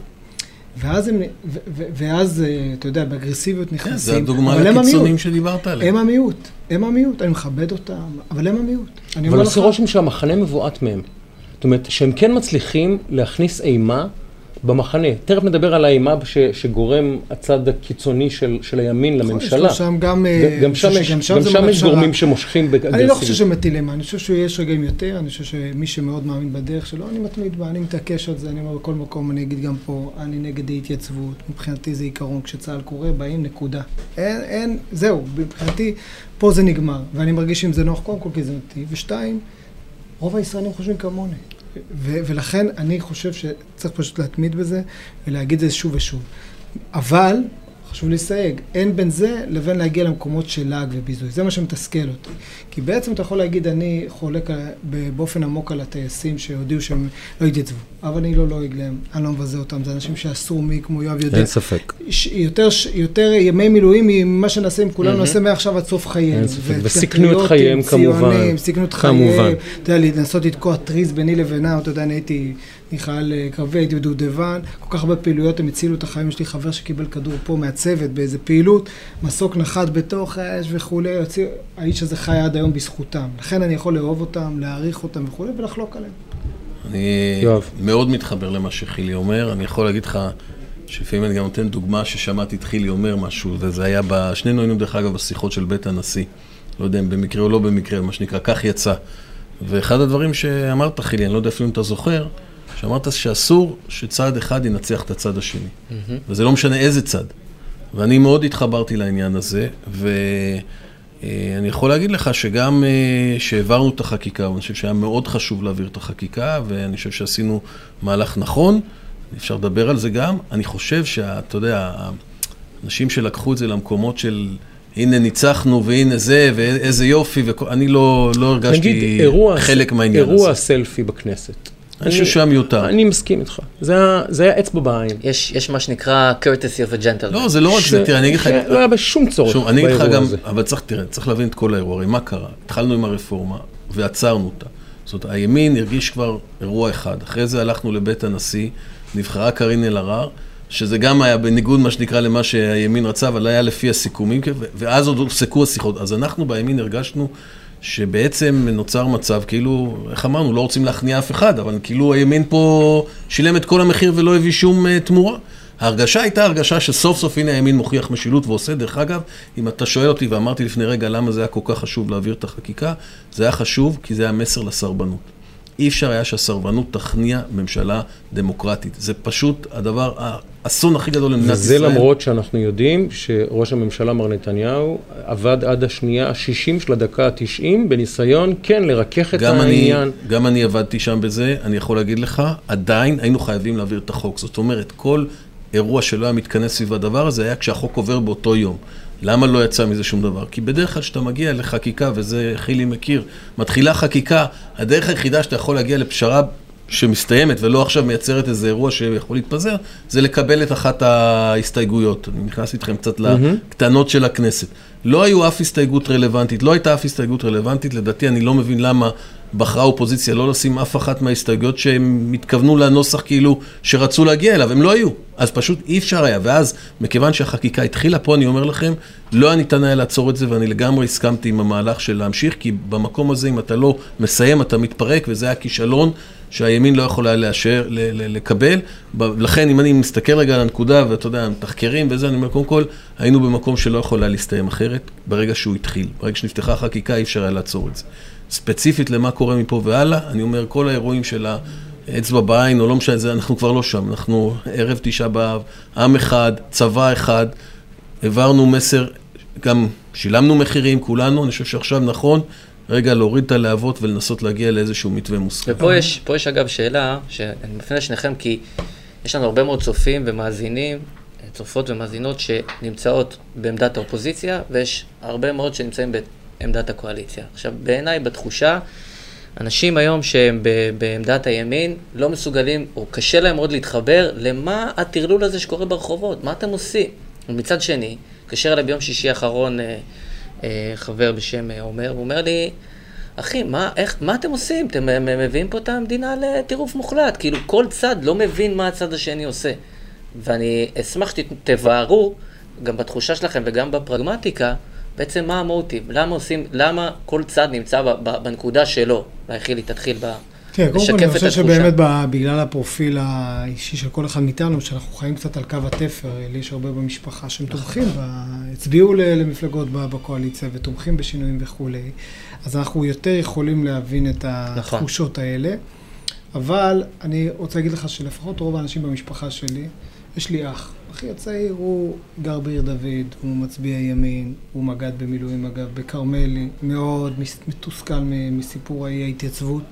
ואז הם, ו- ו- ואז, אה, אתה יודע, באגרסיביות נכנסים, כן, זה הדוגמה לקיצונים. שדיברת עליהם. הם המיעוט, הם המיעוט, אני מכבד אותם, אבל הם המיעוט. אני אבל עושה רושם שהמחנה מבועת מהם. זאת אומרת, שהם כן מצליחים להכניס אימה במחנה. תכף נדבר על האימה ש, שגורם הצד הקיצוני של, של הימין נכון, יש לממשלה. לו שם גם, אה, גם שם יש, גם שם זה יש בפשרה. גורמים שמושכים באגרסיביות. אני לא חושב שמטיל אימה, אני חושב שיש רגעים יותר, אני חושב שמי שמאוד מאמין בדרך שלו, אני מתמיד בה, אני מתעקש על זה, אני אומר בכל מקום, אני אגיד גם פה, אני נגד אי-התייצבות, מבחינתי זה עיקרון, כשצה"ל קורא, באים, נקודה. אין, אין, זהו, מבחינתי, פה זה נגמר, ואני מרגיש עם זה נוח, קודם כל כי זה נתיב, ושתיים, רוב הישראלים חושבים כמוני. ו- ולכן אני חושב שצריך פשוט להתמיד בזה ולהגיד את זה שוב ושוב. אבל, חשוב לסייג, אין בין זה לבין להגיע למקומות של לעג וביזוי. זה מה שמתסכל אותי. כי בעצם אתה יכול להגיד, אני חולק באופן עמוק על הטייסים שהודיעו שהם לא התייצבו. אבל אני לא לועג להם, אני לא מבזה אותם. זה אנשים שעשו מי, כמו יואב יודע. אין ספק. ש- יותר, ש- יותר ימי מילואים ממה שנעשה עם כולנו, נעשה מעכשיו עד סוף חיינו. אין ספק. וסיכנו את חייהם, כמובן. ציונים, סיכנו את כמובן. חייהם. אתה יודע, לנסות לתקוע טריז ביני לבינם, אתה יודע, אני הייתי, אני חייל אה, קרבי, הייתי בדובדבן, כל כך הרבה פעילויות, הם הצילו את החיים. יש לי חבר שקיבל כדור פה מהצוות באיזה פעילות, מסוק נחת בתוך האש וכולי, הוציאו- האיש הזה חי עד היום בזכותם. לכן אני יכול לאהוב אותם, להעריך אותם וכולי, ולחלוק עליהם. אני יואב. מאוד מתחבר למה שחילי אומר. אני יכול להגיד לך שלפעמים אני גם נותן דוגמה ששמעתי את חילי אומר משהו, וזה היה, ב... שנינו היינו דרך אגב בשיחות של בית הנשיא. לא יודע אם במקרה או לא במקרה, מה שנקרא, כך יצא. ואחד הדברים שאמרת, חילי, אני לא יודע אפילו אם אתה זוכר, שאמרת שאסור שצד אחד ינצח את הצד השני. וזה לא משנה איזה צד. ואני מאוד התחברתי לעניין הזה, ואני יכול להגיד לך שגם אה, שהעברנו את החקיקה, ואני חושב שהיה מאוד חשוב להעביר את החקיקה, ואני חושב שעשינו מהלך נכון, אפשר לדבר על זה גם. אני חושב שאתה יודע, האנשים שלקחו את זה למקומות של... הנה ניצחנו, והנה זה, ואיזה יופי, ואני לא, לא הרגשתי נגיד, אירוע, חלק מהעניין אירוע הזה. סלפי בכנסת. אני חושב שהיה מיותר. אני מסכים איתך. זה היה- זה היה אצבע בעין. יש, יש מה שנקרא courtesy of a gentleman. לא, זה לא רק זה, תראה, אני אגיד לך... שלא היה בשום צורך שוב, אני אגיד לך באירוע גם, הזה. אבל צריך, תראה, צריך להבין את כל האירוע, הרי מה קרה? התחלנו עם הרפורמה ועצרנו אותה. זאת אומרת, הימין הרגיש כבר אירוע אחד. אחרי זה הלכנו לבית הנשיא, נבחרה קארין אלהרר, שזה גם היה בניגוד, מה שנקרא, למה שהימין רצה, אבל היה לפי הסיכומים, ואז עוד הופסקו השיחות. אז אנחנו בימין הרגשנו שבעצם נוצר מצב, כאילו, איך אמרנו, לא רוצים להכניע אף אחד, אבל כאילו הימין פה שילם את כל המחיר ולא הביא שום uh, תמורה. ההרגשה הייתה הרגשה שסוף סוף הנה הימין מוכיח משילות ועושה. דרך אגב, אם אתה שואל אותי, ואמרתי לפני רגע למה זה היה כל כך חשוב להעביר את החקיקה, זה היה חשוב כי זה היה מסר לסרבנות. אי אפשר היה שהסרבנות תכניע ממשלה דמוקרטית. זה פשוט הדבר, האסון הכי גדול למדינת וזה ישראל. למרות שאנחנו יודעים שראש הממשלה מר נתניהו עבד עד השנייה ה-60 של הדקה ה-90 בניסיון, כן, לרכך את גם אני, העניין. גם אני עבדתי שם בזה, אני יכול להגיד לך, עדיין היינו חייבים להעביר את החוק. זאת אומרת, כל אירוע שלא היה מתכנס סביב הדבר הזה היה כשהחוק עובר באותו יום. למה לא יצא מזה שום דבר? כי בדרך כלל כשאתה מגיע לחקיקה, וזה חילי מכיר, מתחילה חקיקה, הדרך היחידה שאתה יכול להגיע לפשרה שמסתיימת ולא עכשיו מייצרת איזה אירוע שיכול להתפזר, זה לקבל את אחת ההסתייגויות. אני נכנס איתכם קצת לקטנות של הכנסת. לא היו אף הסתייגות רלוונטית, לא הייתה אף הסתייגות רלוונטית, לדעתי אני לא מבין למה בחרה האופוזיציה לא לשים אף אחת מההסתייגויות שהם התכוונו לנוסח כאילו שרצו להגיע אליו, הם לא היו. אז פשוט אי אפשר היה, ואז מכיוון שהחקיקה התחילה, פה אני אומר לכם, לא היה ניתן היה לעצור את זה, ואני לגמרי הסכמתי עם המהלך של להמשיך, כי במקום הזה אם אתה לא מסיים אתה מתפרק, וזה היה כישלון שהימין לא יכול היה לאשר, לקבל. לכן אם אני מסתכל רגע על הנקודה, ואתה יודע, מתחקרים וזה, אני אומר, קודם כל, היינו במקום שלא יכול היה להסתיים אחרת, ברגע שהוא התחיל. ברגע שנפתחה החקיקה אי אפשר היה לעצור את זה. ספציפית למה קורה מפה והלאה, אני אומר, כל האירועים של האצבע בעין, או לא משנה, זה, אנחנו כבר לא שם. אנחנו ערב תשעה באב, עם אחד, צבא אחד, העברנו מסר, גם שילמנו מחירים, כולנו, אני חושב שעכשיו נכון. רגע להוריד את הלהבות ולנסות להגיע לאיזשהו מתווה מוסכם. ופה יש, יש אגב שאלה, שאני מפנה לשניכם כי יש לנו הרבה מאוד צופים ומאזינים, צופות ומאזינות שנמצאות בעמדת האופוזיציה, ויש הרבה מאוד שנמצאים בעמדת הקואליציה. עכשיו, בעיניי, בתחושה, אנשים היום שהם בעמדת הימין לא מסוגלים, או קשה להם מאוד להתחבר למה הטרלול הזה שקורה ברחובות, מה אתם עושים? ומצד שני, התקשר אליי ביום שישי האחרון אה, אה, חבר בשם אה, עומר, הוא אומר לי, אחי, מה, איך, מה אתם עושים? אתם מביאים פה את המדינה לטירוף מוחלט. כאילו, כל צד לא מבין מה הצד השני עושה. ואני אשמח שתבערו, גם בתחושה שלכם וגם בפרגמטיקה, בעצם מה המוטיב, למה עושים, למה כל צד נמצא בנקודה שלו. והחילי, תתחיל ב... תראה, קודם כל אני חושב שבאמת בגלל הפרופיל האישי של כל אחד מאיתנו, שאנחנו חיים קצת על קו התפר, לי יש הרבה במשפחה שהם. תומכים, הצביעו למפלגות בקואליציה ותומכים בשינויים וכולי, אז אנחנו יותר יכולים להבין את נכון. התחושות האלה. אבל אני רוצה להגיד לך שלפחות רוב האנשים במשפחה שלי, יש לי אח. אחי הצעיר הוא גר בעיר דוד, הוא מצביע ימין, הוא מג"ד במילואים אגב, בכרמלי, מאוד מתוסכל מסיפור האי ההתייצבות.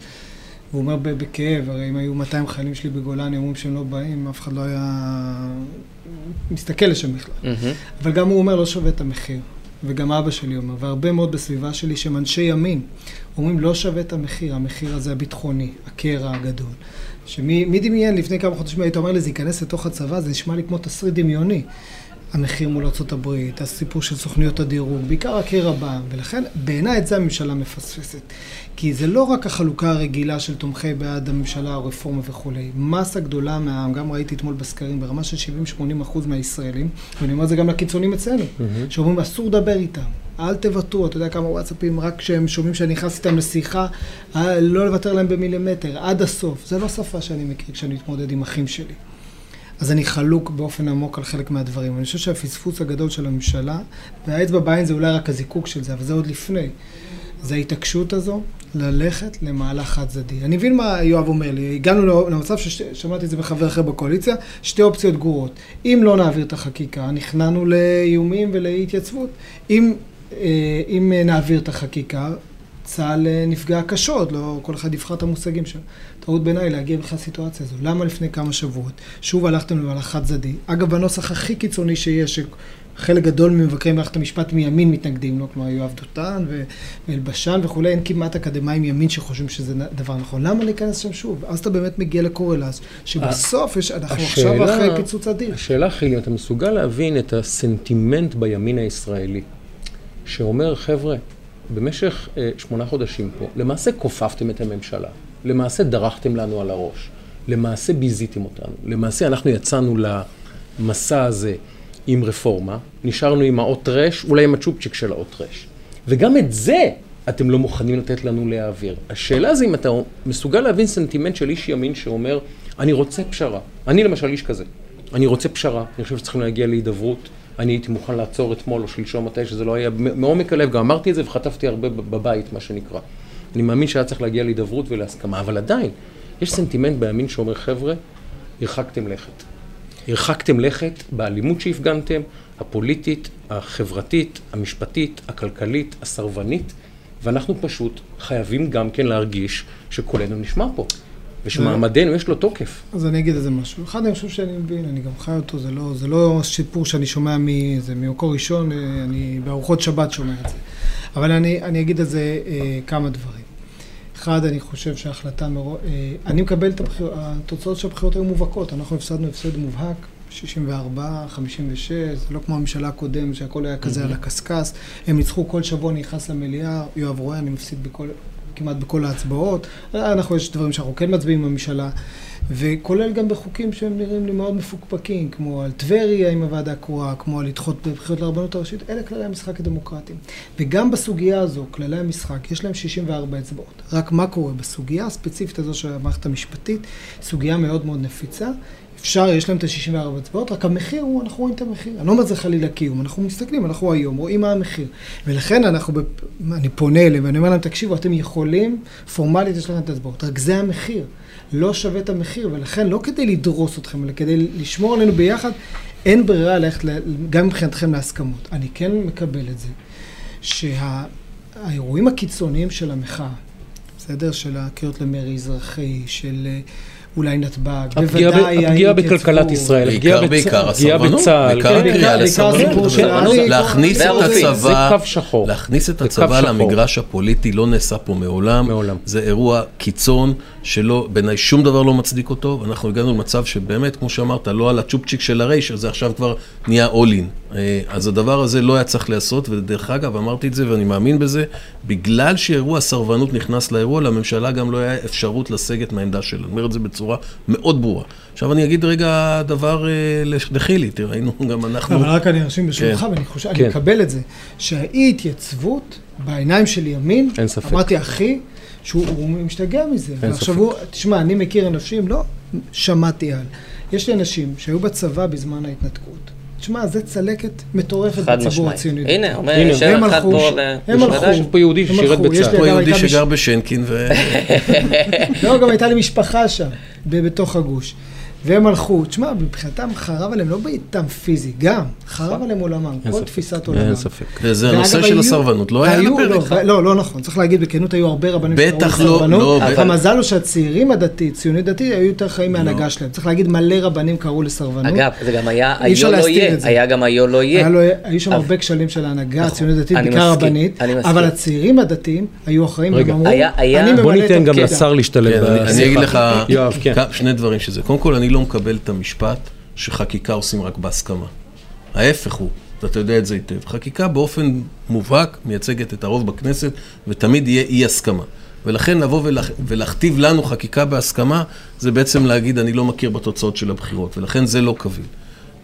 והוא אומר בכאב, הרי אם היו 200 חיילים שלי בגולני, אומרים שהם לא באים, אף אחד לא היה מסתכל לשם בכלל. Mm-hmm. אבל גם הוא אומר, לא שווה את המחיר. וגם אבא שלי אומר, והרבה מאוד בסביבה שלי שהם אנשי ימין, אומרים, לא שווה את המחיר, המחיר הזה הביטחוני, הקרע הגדול. שמי דמיין לפני כמה חודשים היית אומר לי, זה ייכנס לתוך הצבא, זה נשמע לי כמו תסריט דמיוני. המחיר מול ארה"ב, הסיפור של סוכניות הדירוג, בעיקר הקרע בעם, ולכן בעיניי את זה הממשלה מפספסת. כי זה לא רק החלוקה הרגילה של תומכי בעד הממשלה, הרפורמה וכולי. מסה גדולה מהעם, גם ראיתי אתמול בסקרים, ברמה של 70-80 אחוז מהישראלים, ואני אומר את זה גם לקיצונים אצלנו, mm-hmm. שאומרים, אסור לדבר איתם, אל תוותרו, אתה יודע כמה וואטסאפים, רק כשהם שומעים שאני נכנס איתם לשיחה, אה, לא לוותר להם במילימטר, עד הסוף. זה לא שפה שאני מכיר כשאני מתמודד עם אחים שלי. אז אני חלוק באופן עמוק על חלק מהדברים. אני חושב שהפספוס הגדול של הממשלה, והאצבע בעין זה אולי רק הזיקוק של זה, אבל זה עוד לפני. זה ההתעקשות הזו ללכת למהלך חד צדדי. אני מבין מה יואב אומר לי, הגענו למצב ששמעתי את זה מחבר אחר בקואליציה, שתי אופציות גרועות. אם לא נעביר את החקיקה, נכנענו לאיומים ולאי התייצבות. אם, אה, אם נעביר את החקיקה, צה"ל אה, נפגע קשות, לא כל אחד יבחר את המושגים שלו. טעות בעיניי להגיע בכלל לסיטואציה הזו. למה לפני כמה שבועות? שוב הלכתם למהלך חד צדדי. אגב, בנוסח הכי קיצוני שיש, חלק גדול ממבקרי מערכת המשפט מימין מתנגדים לו, כלומר יואב דותן ואלבשן וכולי, אין כמעט אקדמאים ימין שחושבים שזה דבר נכון. למה להיכנס שם שוב? אז אתה באמת מגיע לקורלס, שבסוף יש, אנחנו השאלה, עכשיו אחרי פיצוץ אדיר. השאלה, חילי, אתה מסוגל להבין את הסנטימנט בימין הישראלי, שאומר, חבר'ה, במשך אה, שמונה חודשים פה, למעשה כופפתם את הממשלה, למעשה דרכתם לנו על הראש, למעשה ביזיתם אותנו, למעשה אנחנו יצאנו למסע הזה. עם רפורמה, נשארנו עם האות רש, אולי עם הצ'ופצ'יק של האות רש. וגם את זה אתם לא מוכנים לתת לנו להעביר. השאלה זה אם אתה מסוגל להבין סנטימנט של איש ימין שאומר, אני רוצה פשרה. אני למשל איש כזה. אני רוצה פשרה, אני חושב שצריכים להגיע להידברות. אני הייתי מוכן לעצור אתמול או שלשום מתי שזה לא היה, מעומק הלב, גם אמרתי את זה וחטפתי הרבה בבית, מה שנקרא. אני מאמין שהיה צריך להגיע להידברות ולהסכמה, אבל עדיין, יש סנטימנט בימין שאומר, חבר'ה, הרחקתם לכת. הרחקתם לכת באלימות שהפגנתם, הפוליטית, החברתית, המשפטית, הכלכלית, הסרבנית, ואנחנו פשוט חייבים גם כן להרגיש שקולנו נשמע פה. ושמעמדנו יש לו תוקף. אז אני אגיד איזה משהו. אחד, אני חושב שאני מבין, אני גם חי אותו, זה לא, זה לא סיפור שאני שומע זה ממקור ראשון, אני בארוחות שבת שומע את זה. אבל אני, אני אגיד על זה אה, כמה דברים. אחד, אני חושב שההחלטה מראש... אה, אני מקבל את הבחירות, התוצאות של הבחירות היו מובהקות. אנחנו הפסדנו הפסד מובהק, 64, 56, זה לא כמו הממשלה הקודמת, שהכל היה כזה על הקשקש. הם ניצחו כל שבוע, נכנס למליאה, יואב רואה, אני מפסיד בכל, כמעט בכל ההצבעות. אנחנו, יש דברים שאנחנו כן מצביעים בממשלה. וכולל גם בחוקים שהם נראים לי מאוד מפוקפקים, כמו על טבריה עם הוועדה הקרואה, כמו על לדחות בבחירות לרבנות הראשית, אלה כללי המשחק הדמוקרטיים. וגם בסוגיה הזו, כללי המשחק, יש להם 64 אצבעות. רק מה קורה? בסוגיה הספציפית הזו של המערכת המשפטית, סוגיה מאוד מאוד נפיצה, אפשר, יש להם את ה-64 אצבעות, רק המחיר הוא, אנחנו רואים את המחיר. אני לא אומר את זה חלילה קיום, אנחנו מסתכלים, אנחנו היום רואים מה המחיר. ולכן אנחנו, בפ... אני פונה אליהם ואני אומר להם, תקשיבו, אתם יכולים, פורמלית יש לכם את האצבעות, רק זה המחיר. לא שווה את המחיר, ולכן לא כדי לדרוס אתכם, אלא כדי לשמור עלינו ביחד, אין ברירה ללכת, גם מבחינתכם להסכמות. אני כן מקבל את זה, שהאירועים הקיצוניים של המחאה, בסדר? של הקריאות למרי אזרחי, של אה, אולי נתב"ג, הפגיעה בוודאי הפגיעה ההתייצבות. בכלכלת ישראל, הפגיעה הפגיעה בצה"ל, בעיקר של להכניס- את. הצבא, זה קו שחור. להכניס את הצבא. למגרש הפוליטי לא נעשה פה מעולם, מעולם. זה אירוע קיצון שלא, בעיניי שום דבר לא מצדיק אותו, ואנחנו הגענו למצב שבאמת, כמו שאמרת, לא על הצ'ופצ'יק של הרייש, זה עכשיו כבר נהיה all in. אה, אז הדבר הזה לא היה צריך להיעשות, ודרך אגב, אמרתי את זה ואני מאמין בזה, בגלל שאירוע הסרבנות נכנס לאירוע, לממשלה גם לא היה אפשרות לסגת מהעמדה שלה. אני אומר את זה בצורה מאוד ברורה. עכשיו אני אגיד רגע דבר אה, לחילי, תראה, היינו גם אנחנו... אבל רק אני ארשים ברשותך, כן. ואני חושב, כן. אני מקבל את זה, שהאי התייצבות בעיניים של ימין, אין ספק. אמרתי אחי, שהוא הוא משתגע מזה. אין ספק. הוא, תשמע, אני מכיר אנשים, לא שמעתי על, יש לי אנשים שהיו בצבא בזמן ההתנתקות. תשמע, זה צלקת מטורפת בציבור. הציוני. הנה, אומר, הם אחד הלכו, פה, ל- הם. הלכו. יש פה יהודי ששירת יש בצה"ל. לי- פה יהודי שגר בשנקין ו... לא, גם הייתה לי משפחה שם, בתוך הגוש. והם הלכו, תשמע, מבחינתם חרב עליהם, לא בעיטם פיזי, גם, חרב עליהם עולמם, כל. תפיסת עולמם. אין ספק. וזה ואגב, הנושא של הסרבנות, לא היה הפרק. לא, לא, לא נכון, צריך להגיד בכנות, היו הרבה רבנים בטח שקראו לא, לסרבנות, לא, המזל הוא שהצעירים הדתי, ציוני דתי, היו יותר חיים מההנהגה שלהם. צריך להגיד, מלא רבנים קראו לסרבנות. אגב, זה גם היה היו לא להסתיר יהיה, זה. היה גם היו לא יהיה. היו שם הרבה כשלים של ההנהגה נכון, הציונית דתית, בעיקר רבנית. אבל הצעירים הדתיים היו אחראים, והם אמרו, אני בוא ממלא את ניתן גם התפקיד." לשר להשתלב כן, אני-. אגיד לך כן. שני דברים שזה. קודם כל, אני לא מקבל את המשפט שחקיקה עושים רק בהסכמה. ההפך הוא, ואתה יודע את זה היטב. חקיקה באופן מובהק מייצגת את הרוב בכנסת, ותמיד יהיה אי הסכמה. ולכן לבוא ולהכ... ולהכתיב לנו חקיקה בהסכמה, זה בעצם להגיד, אני לא מכיר בתוצאות של הבחירות, ולכן זה לא קביל.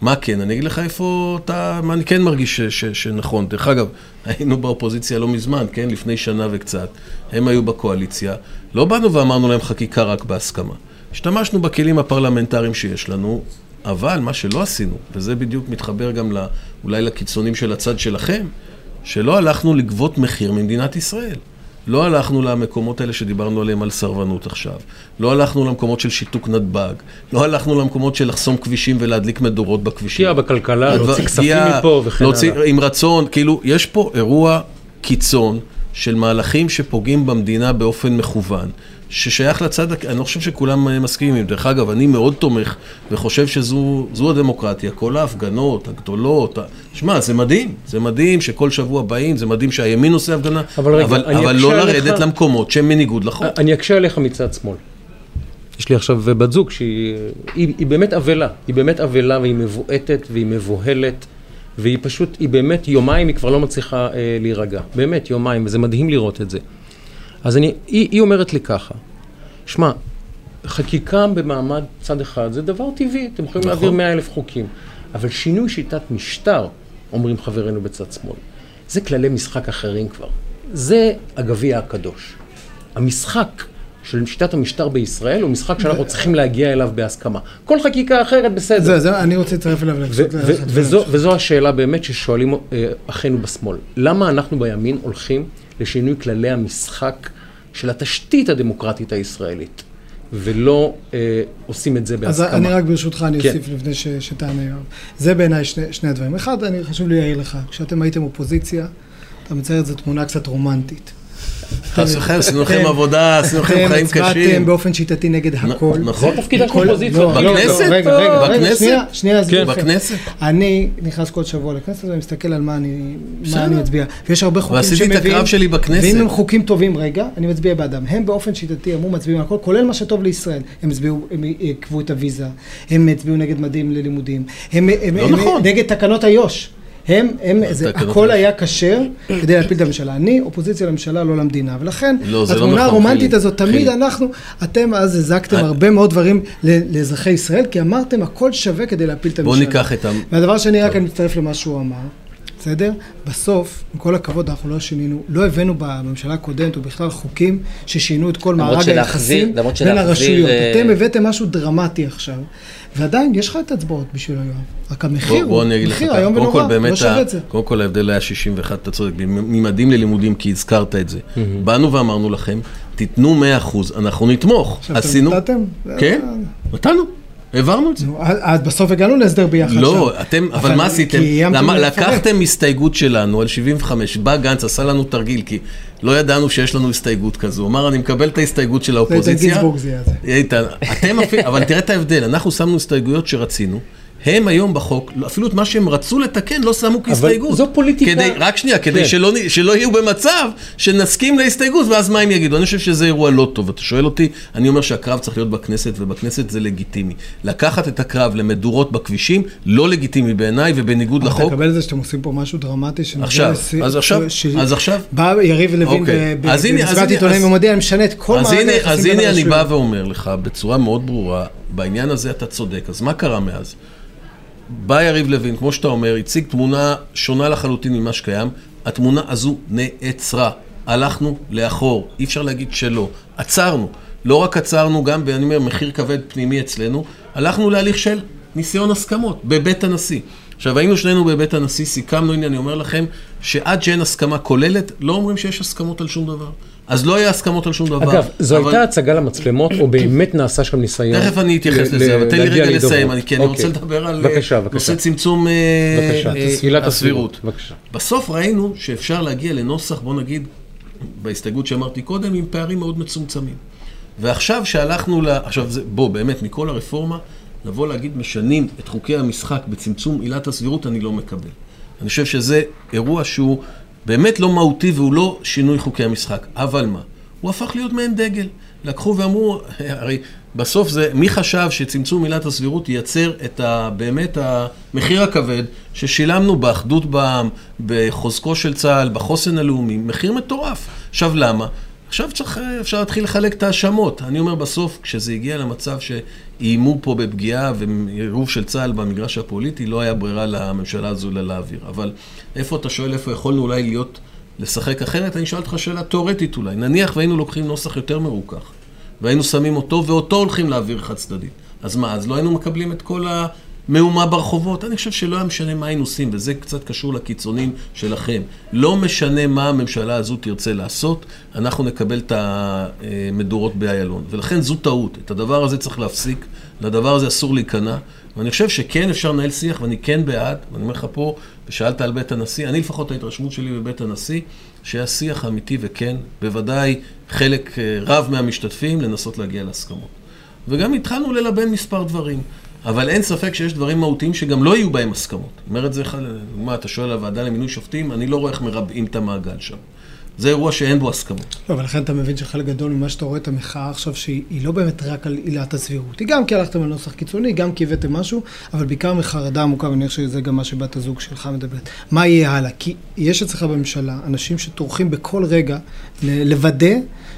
מה כן? אני אגיד לך איפה אתה, מה אני כן מרגיש ש, ש, שנכון. דרך אגב, היינו באופוזיציה לא מזמן, כן? לפני שנה וקצת. הם היו בקואליציה. לא באנו ואמרנו להם חקיקה רק בהסכמה. השתמשנו בכלים הפרלמנטריים שיש לנו, אבל מה שלא עשינו, וזה בדיוק מתחבר גם לא, אולי לקיצונים של הצד שלכם, שלא הלכנו לגבות מחיר ממדינת ישראל. לא הלכנו למקומות האלה שדיברנו עליהם על סרבנות עכשיו. לא הלכנו למקומות של שיתוק נתב"ג. לא הלכנו למקומות של לחסום כבישים ולהדליק מדורות בכבישים. השקיע בכלכלה, להוציא כספים מפה וכן הלאה. עם רצון, כאילו, יש פה אירוע קיצון של מהלכים שפוגעים במדינה באופן מכוון, ששייך לצד, אני לא חושב שכולם אה, מסכימים. דרך אגב, אני מאוד תומך וחושב שזו זו הדמוקרטיה, כל ההפגנות הגדולות, שמע, זה מדהים, זה מדהים שכל שבוע באים, זה מדהים שהימין עושה הפגנה, אבל רגע, אבל, אבל לא לרדת למקומות שהם בניגוד לחוק. אני אקשה עליך מצד שמאל. יש לי עכשיו בת זוג שהיא היא, היא באמת אבלה, היא באמת אבלה והיא מבועטת והיא מבוהלת והיא פשוט, היא באמת יומיים היא כבר לא מצליחה אה, להירגע, באמת יומיים, וזה מדהים לראות את זה. אז אני, היא, היא אומרת לי ככה, שמע, חקיקה במעמד צד אחד זה דבר טבעי, אתם יכולים נכון. להעביר מאה אלף חוקים, אבל שינוי שיטת משטר, אומרים חברינו בצד שמאל, זה כללי משחק אחרים כבר. זה הגביע הקדוש. המשחק של שיטת המשטר בישראל הוא משחק שאנחנו צריכים להגיע אליו בהסכמה. כל חקיקה אחרת בסדר. זה, זה, אני רוצה להצטרף אליו. וזו השאלה באמת ששואלים אה, אחינו בשמאל. למה אנחנו בימין הולכים לשינוי כללי המשחק של התשתית הדמוקרטית הישראלית, ולא אה, עושים את זה אז בהסכמה? אני רק ברשותך, אני כן. אוסיף לפני ש- שתענה. זה בעיניי שני, שני הדברים. אחד, אני חשוב לי להעיר לך, כשאתם הייתם אופוזיציה, אתה מצייר את זה תמונה קצת רומנטית. חס וחלילה, עשינו לכם אתם- עבודה, עשינו לכם אתם חיים הצבעתם קשים. באופן שיטתי נגד הכל. נכון. זה תפקידה של כל- אופוזיציה. לא, לא, בכנסת? לא, רגע, רגע, רגע, בכנסת? שנייה, כן. אתכם. בכנסת? אני נכנס כל שבוע לכנסת ואני מסתכל על מה אני, אצביע. ויש הרבה חוקים ועשיתי שמביאים... את הקרב שלי בכנסת. ואם הם חוקים טובים, רגע, אני מצביע בעדם. הם באופן שיטתי אמרו מצביעים על הכל, כולל מה שטוב לישראל. הם הצביעו, הם עקבו את הוויזה, הם הצביעו נגד מדים ללימודים, הם, לא נכון. נגד תקנות איו"ש. הם, הם, זה, הכל איו"ש. היה כשר כדי להפיל את הממשלה. אני אופוזיציה לממשלה, לא למדינה. ולכן, לא, לא התמונה נכון, הרומנטית. הזאת, תמיד. אנחנו, אתם אז הזקתם הרבה מאוד דברים לאזרחי ישראל, כי אמרתם הכל שווה כדי להפיל את הממשלה. בואו ניקח את ה... והדבר השני, רק אני מצטרף למה שהוא אמר. בסדר? בסוף, עם כל הכבוד, אנחנו לא שינינו, לא הבאנו בממשלה הקודמת, ובכלל חוקים ששינו את כל מארג היחסים בין הרשויות. אה, אתם הבאתם משהו דרמטי עכשיו, ועדיין יש לך את האצבעות בשביל היום. רק המחיר בוא, הוא, בוא לך, מחיר. איום ונורא, לא שווה את זה. קודם כל ההבדל היה 61, אתה צודק, ממדים ללימודים, כי הזכרת את זה. באנו ואמרנו לכם, תיתנו 100%, אנחנו נתמוך. עכשיו, אתם עשינו, נתתם? כן, נתנו, העברנו את זה. אז בסוף הגענו להסדר ביחד לא, שם. אתם, אבל מה עשיתם? למה. לקחתם הסתייגות שלנו על 75, בא גנץ, עשה לנו תרגיל, כי לא ידענו שיש לנו הסתייגות כזו. הוא אמר, אני מקבל את ההסתייגות של זה איתן האופוזיציה. גינזבורג זה היה זה. איתן, אתם אפילו, אבל תראה את ההבדל, אנחנו שמנו הסתייגויות שרצינו. הם היום בחוק, אפילו את מה שהם רצו לתקן לא שמו כהסתייגות. זו פוליטיקה. כדי, רק שנייה, כדי כן. שלא, שלא יהיו במצב שנסכים להסתייגות ואז מה הם יגידו. אני חושב שזה אירוע לא טוב. אתה שואל אותי, אני אומר שהקרב צריך להיות בכנסת, ובכנסת זה לגיטימי. לקחת את הקרב למדורות בכבישים, לא לגיטימי בעיניי ובניגוד אתה לחוק. מקבל את זה שאתם עושים פה משהו דרמטי שנוגע עכשיו, לשיא- אז עכשיו, ש- אז עכשיו. בא יריב לוין אוקיי. ב- ב- אז הנה, אז במסיבת הנה, עיתונאים אז- ומודיע, אני משנה את כל אז מערכת הנה, היחסים אז הנה אני בא. ואומר לך בצורה מאוד ברורה, בעניין הזה אתה צודק. אז מה קרה מאז? בא יריב לוין, כמו שאתה אומר, הציג תמונה שונה לחלוטין ממה שקיים. התמונה הזו נעצרה. הלכנו לאחור, אי אפשר להגיד שלא. עצרנו. לא רק עצרנו, גם, אני אומר, מחיר כבד פנימי אצלנו, הלכנו להליך של ניסיון הסכמות בבית הנשיא. עכשיו, היינו שנינו בבית הנשיא, סיכמנו, הנה, אני אומר לכם, שעד שאין הסכמה כוללת, לא אומרים שיש הסכמות על שום דבר. אז לא יהיה הסכמות על שום דבר. אגב, זו אבל- הייתה הצגה למצלמות, או באמת נעשה שם ניסיון? תכף אני אתייחס לזה, אבל תן לי רגע? לסיים, אני- כי אני רוצה אוקיי. לדבר על בבקשה, אה, בבקשה. נושא צמצום אה, בבקשה, אה. הסבירות. בבקשה. בסוף ראינו שאפשר להגיע לנוסח, בוא נגיד, בהסתייגות שאמרתי קודם, עם פערים מאוד מצומצמים. ועכשיו שהלכנו ל... עכשיו, זה, בוא, באמת, מכל הרפורמה, לבוא להגיד משנים את חוקי המשחק בצמצום עילת הסבירות, אני לא מקבל. אני חושב שזה אירוע שהוא באמת לא מהותי והוא לא שינוי חוקי המשחק. אבל מה? הוא הפך להיות מעין דגל. לקחו ואמרו, הרי בסוף זה, מי חשב שצמצום עילת הסבירות ייצר את ה... באמת המחיר הכבד ששילמנו באחדות בעם, בחוזקו של צה"ל, בחוסן הלאומי, מחיר מטורף. עכשיו למה? עכשיו צריך, אפשר להתחיל לחלק את ההאשמות. אני אומר בסוף, כשזה הגיע למצב שאיימו פה בפגיעה ועירוב של צה"ל במגרש הפוליטי, לא היה ברירה לממשלה הזו אלא להעביר. אבל איפה אתה שואל איפה יכולנו אולי להיות, לשחק אחרת? אני אשאל אותך שאלה תיאורטית אולי. נניח והיינו לוקחים נוסח יותר מרוכך, והיינו שמים אותו, ואותו הולכים להעביר חד צדדית. אז מה, אז לא היינו מקבלים את כל המהומה ברחובות? אני חושב שלא היה משנה מה היינו עושים, וזה קצת קשור לקיצונים שלכם. לא משנה מה הממשלה הזו תרצה לעשות, אנחנו נקבל את המדורות באיילון. ולכן זו טעות. את הדבר הזה צריך להפסיק, לדבר הזה אסור להיכנע. ואני חושב שכן אפשר לנהל שיח, ואני כן בעד, ואני אומר לך פה, ושאלת על בית הנשיא, אני לפחות ההתרשמות שלי בבית הנשיא, שהיה שיח אמיתי וכן, בוודאי חלק אה, רב מהמשתתפים לנסות להגיע להסכמות. וגם התחלנו ללבן מספר דברים. אבל אין ספק שיש דברים מהותיים שגם לא יהיו בהם הסכמות. אומר את זה, מה, אתה שואל על הוועדה למינוי שופטים? אני לא רואה איך מרבעים את המעגל שם. זה אירוע שאין בו הסכמות. לא, ולכן אתה מבין שחלק גדול ממה שאתה רואה את המחאה עכשיו, שהיא היא לא באמת רק על עילת הסבירות. היא גם כי הלכתם על נוסח קיצוני, גם כי הבאתם משהו, אבל בעיקר מחרדה עמוקה, ואני חושב שזה גם מה שבת הזוג שלך מדברת. מה יהיה הלאה? כי יש אצלך בממשלה אנשים שטורחים בכל רגע לוודא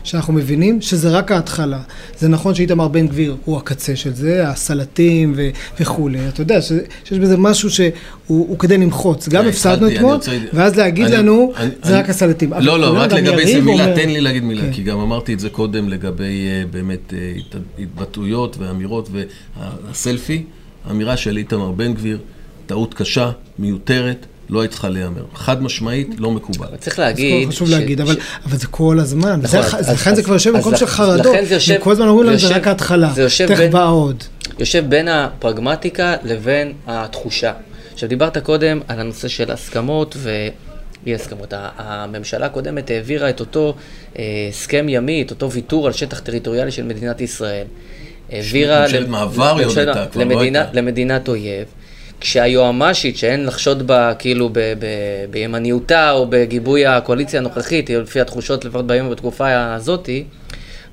שאנחנו מבינים שזה רק ההתחלה. זה נכון שאיתמר בן גביר הוא הקצה של זה, הסלטים ו- וכולי. אתה יודע ש- שיש בזה משהו שהוא הוא כדי למחוץ. גם אני הפסדנו אתמול, רוצה- ואז להגיד אני- לנו, אני- זה אני- רק הסלטים. לא, לא, רק לגבי זה מילה, אומר- תן לי להגיד מילה, כן. כי גם אמרתי את זה קודם לגבי אה, באמת אה, הת- התבטאויות ואמירות והסלפי, האמירה של איתמר בן גביר, טעות קשה, מיותרת, לא היית צריכה להיאמר. חד משמעית, לא מקובל. צריך להגיד... חשוב להגיד, אבל, זה כל הזמן. נכון, לכן זה כבר יושב במקום של חרדות. לכן זה יושב- הם כל הזמן אומרים לנו, זה רק יושב- ההתחלה. זה יושב תכף בא עוד. יושב בין הפרגמטיקה לבין התחושה. עכשיו, דיברת קודם על הנושא של הסכמות ואי הסכמות. ה- הממשלה הקודמת העבירה את אותו אה, הסכם ימי, את אותו ויתור על שטח טריטוריאלי של מדינת ישראל. העבירה... ממשלת מעבר היא עוד לממשלה- הייתה, כבר לא למדינה- הייתה. למדינת אויב. כשהיועמ"שית, שאין לחשוד בה כאילו ב- ב- בימניותה או בגיבוי הקואליציה הנוכחית, לפי התחושות לפחות ביום ובתקופה הזאתי,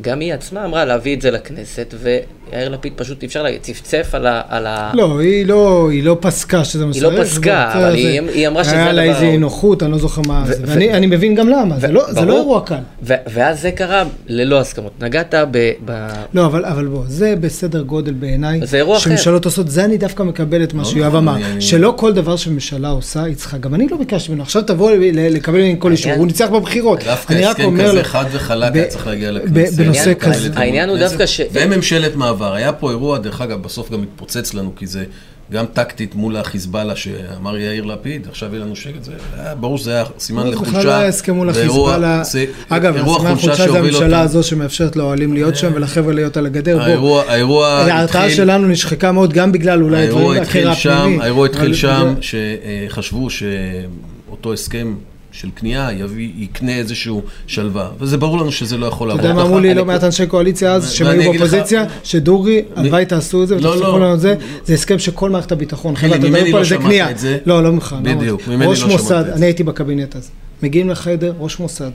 גם היא עצמה אמרה להביא את זה לכנסת, ויאיר לפיד פשוט, אי אפשר להגיד, צפצף על ה... על ה... לא, היא לא, היא לא פסקה שזה מה היא לא פסקה, אבל זה- היא- היא אמרה שזה היה לה הדבר- איזה נוחות, אני לא זוכר מה ו- זה. ו- ואני אני מבין גם למה, זה לא- זה לא. אירוע קל. ו- ואז זה קרה ללא הסכמות. נגעת ב... ב... לא, אבל, אבל בוא, זה בסדר גודל בעיניי. זה אירוע אחר. שממשלות עושות, זה אני דווקא מקבל את מה לא שיואב נכון, אמר. שלא כל דבר שממשלה עושה, היא צריכה. גם אני לא ביקשתי ממנו, עכשיו תבוא לקבל ממני כל אישור, הוא ניצח בבחירות. דווקא אני רק הסכם אומר כזה חד וחלק היה צריך להגיע לכנסת. בנושא העניין- כזה. העניין הוא דווקא ש- וממשלת מעבר. היה פה אירוע, דרך אגב, בסוף גם התפוצץ לנו, כי זה גם טקטית מול החיזבאללה, שאמר יאיר לפיד, עכשיו יהיה לנו שקט, זה היה ברור שזה היה סימן לחולשה. בכלל לא היה הסכם מול החיזבאללה. זה אגב, הסימן חולשה החולשה זה הממשלה. הזו שמאפשרת לאוהלים להיות שם ולחבר'ה להיות על הגדר. בוא, האירוע, ההרתעה התחיל- שלנו נשחקה מאוד, גם בגלל אולי האירוע דברים שם, הפנימי. האירוע התחיל שם, שחשבו שאותו הסכם של קנייה יביא, יקנה איזשהו שלווה, וזה ברור לנו שזה לא יכול אתה לעבור יודע מה. אמרו לי לא מעט אנשי קואליציה אז, שהם היו באופוזיציה, שדורי, הלוואי תעשו את זה לא, ותפסיקו לא. לנו את זה, זה הסכם שכל מערכת הביטחון, חבר'ה, אתה ממני מדבר פה לא על שמעת קנייה. זה. לא, לא ממך. לא בדיוק. ממני לא שמעת את זה. אני הייתי בקבינט אז. מגיעים לחדר, ראש מוסד,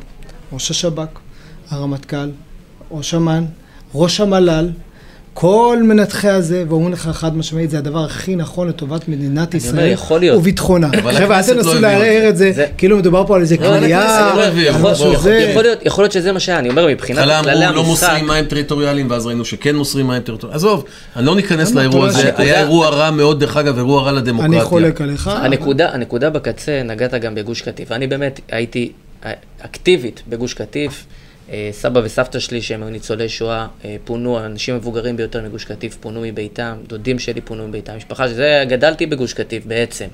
ראש השב"כ, הרמטכ"ל, ראש אמ"ן, ראש המל"ל, כל מנתחי הזה, ואומרים לך חד משמעית, זה הדבר הכי נכון לטובת מדינת ישראל. וביטחונה. חבר'ה, אל לא תנסו את לערער. את זה, כאילו מדובר פה על איזה לא, קנייה, לא זה. יכול להיות, שזה מה שהיה, אני אומר, מבחינת בהתחלה כללי אמרו לא המשחק, מוסרים מים טריטוריאליים, ואז ראינו שכן מוסרים מים טריטוריאליים. עזוב, אני לא ניכנס לאירוע לא הזה, היה אירוע רע מאוד, דרך אגב, אירוע רע לדמוקרטיה. אני חולק עליך. הנקודה, בקצה, נגעת גם בגוש קטיף. אני באמת הייתי אקטיבית בגוש קטיף. אה, סבא וסבתא שלי, שהם היו ניצולי שואה, אה, פונו, האנשים המבוגרים ביותר מגוש קטיף פונו מביתם, דודים שלי פונו מביתם, משפחה שזה, גדלתי בגוש קטיף בעצם.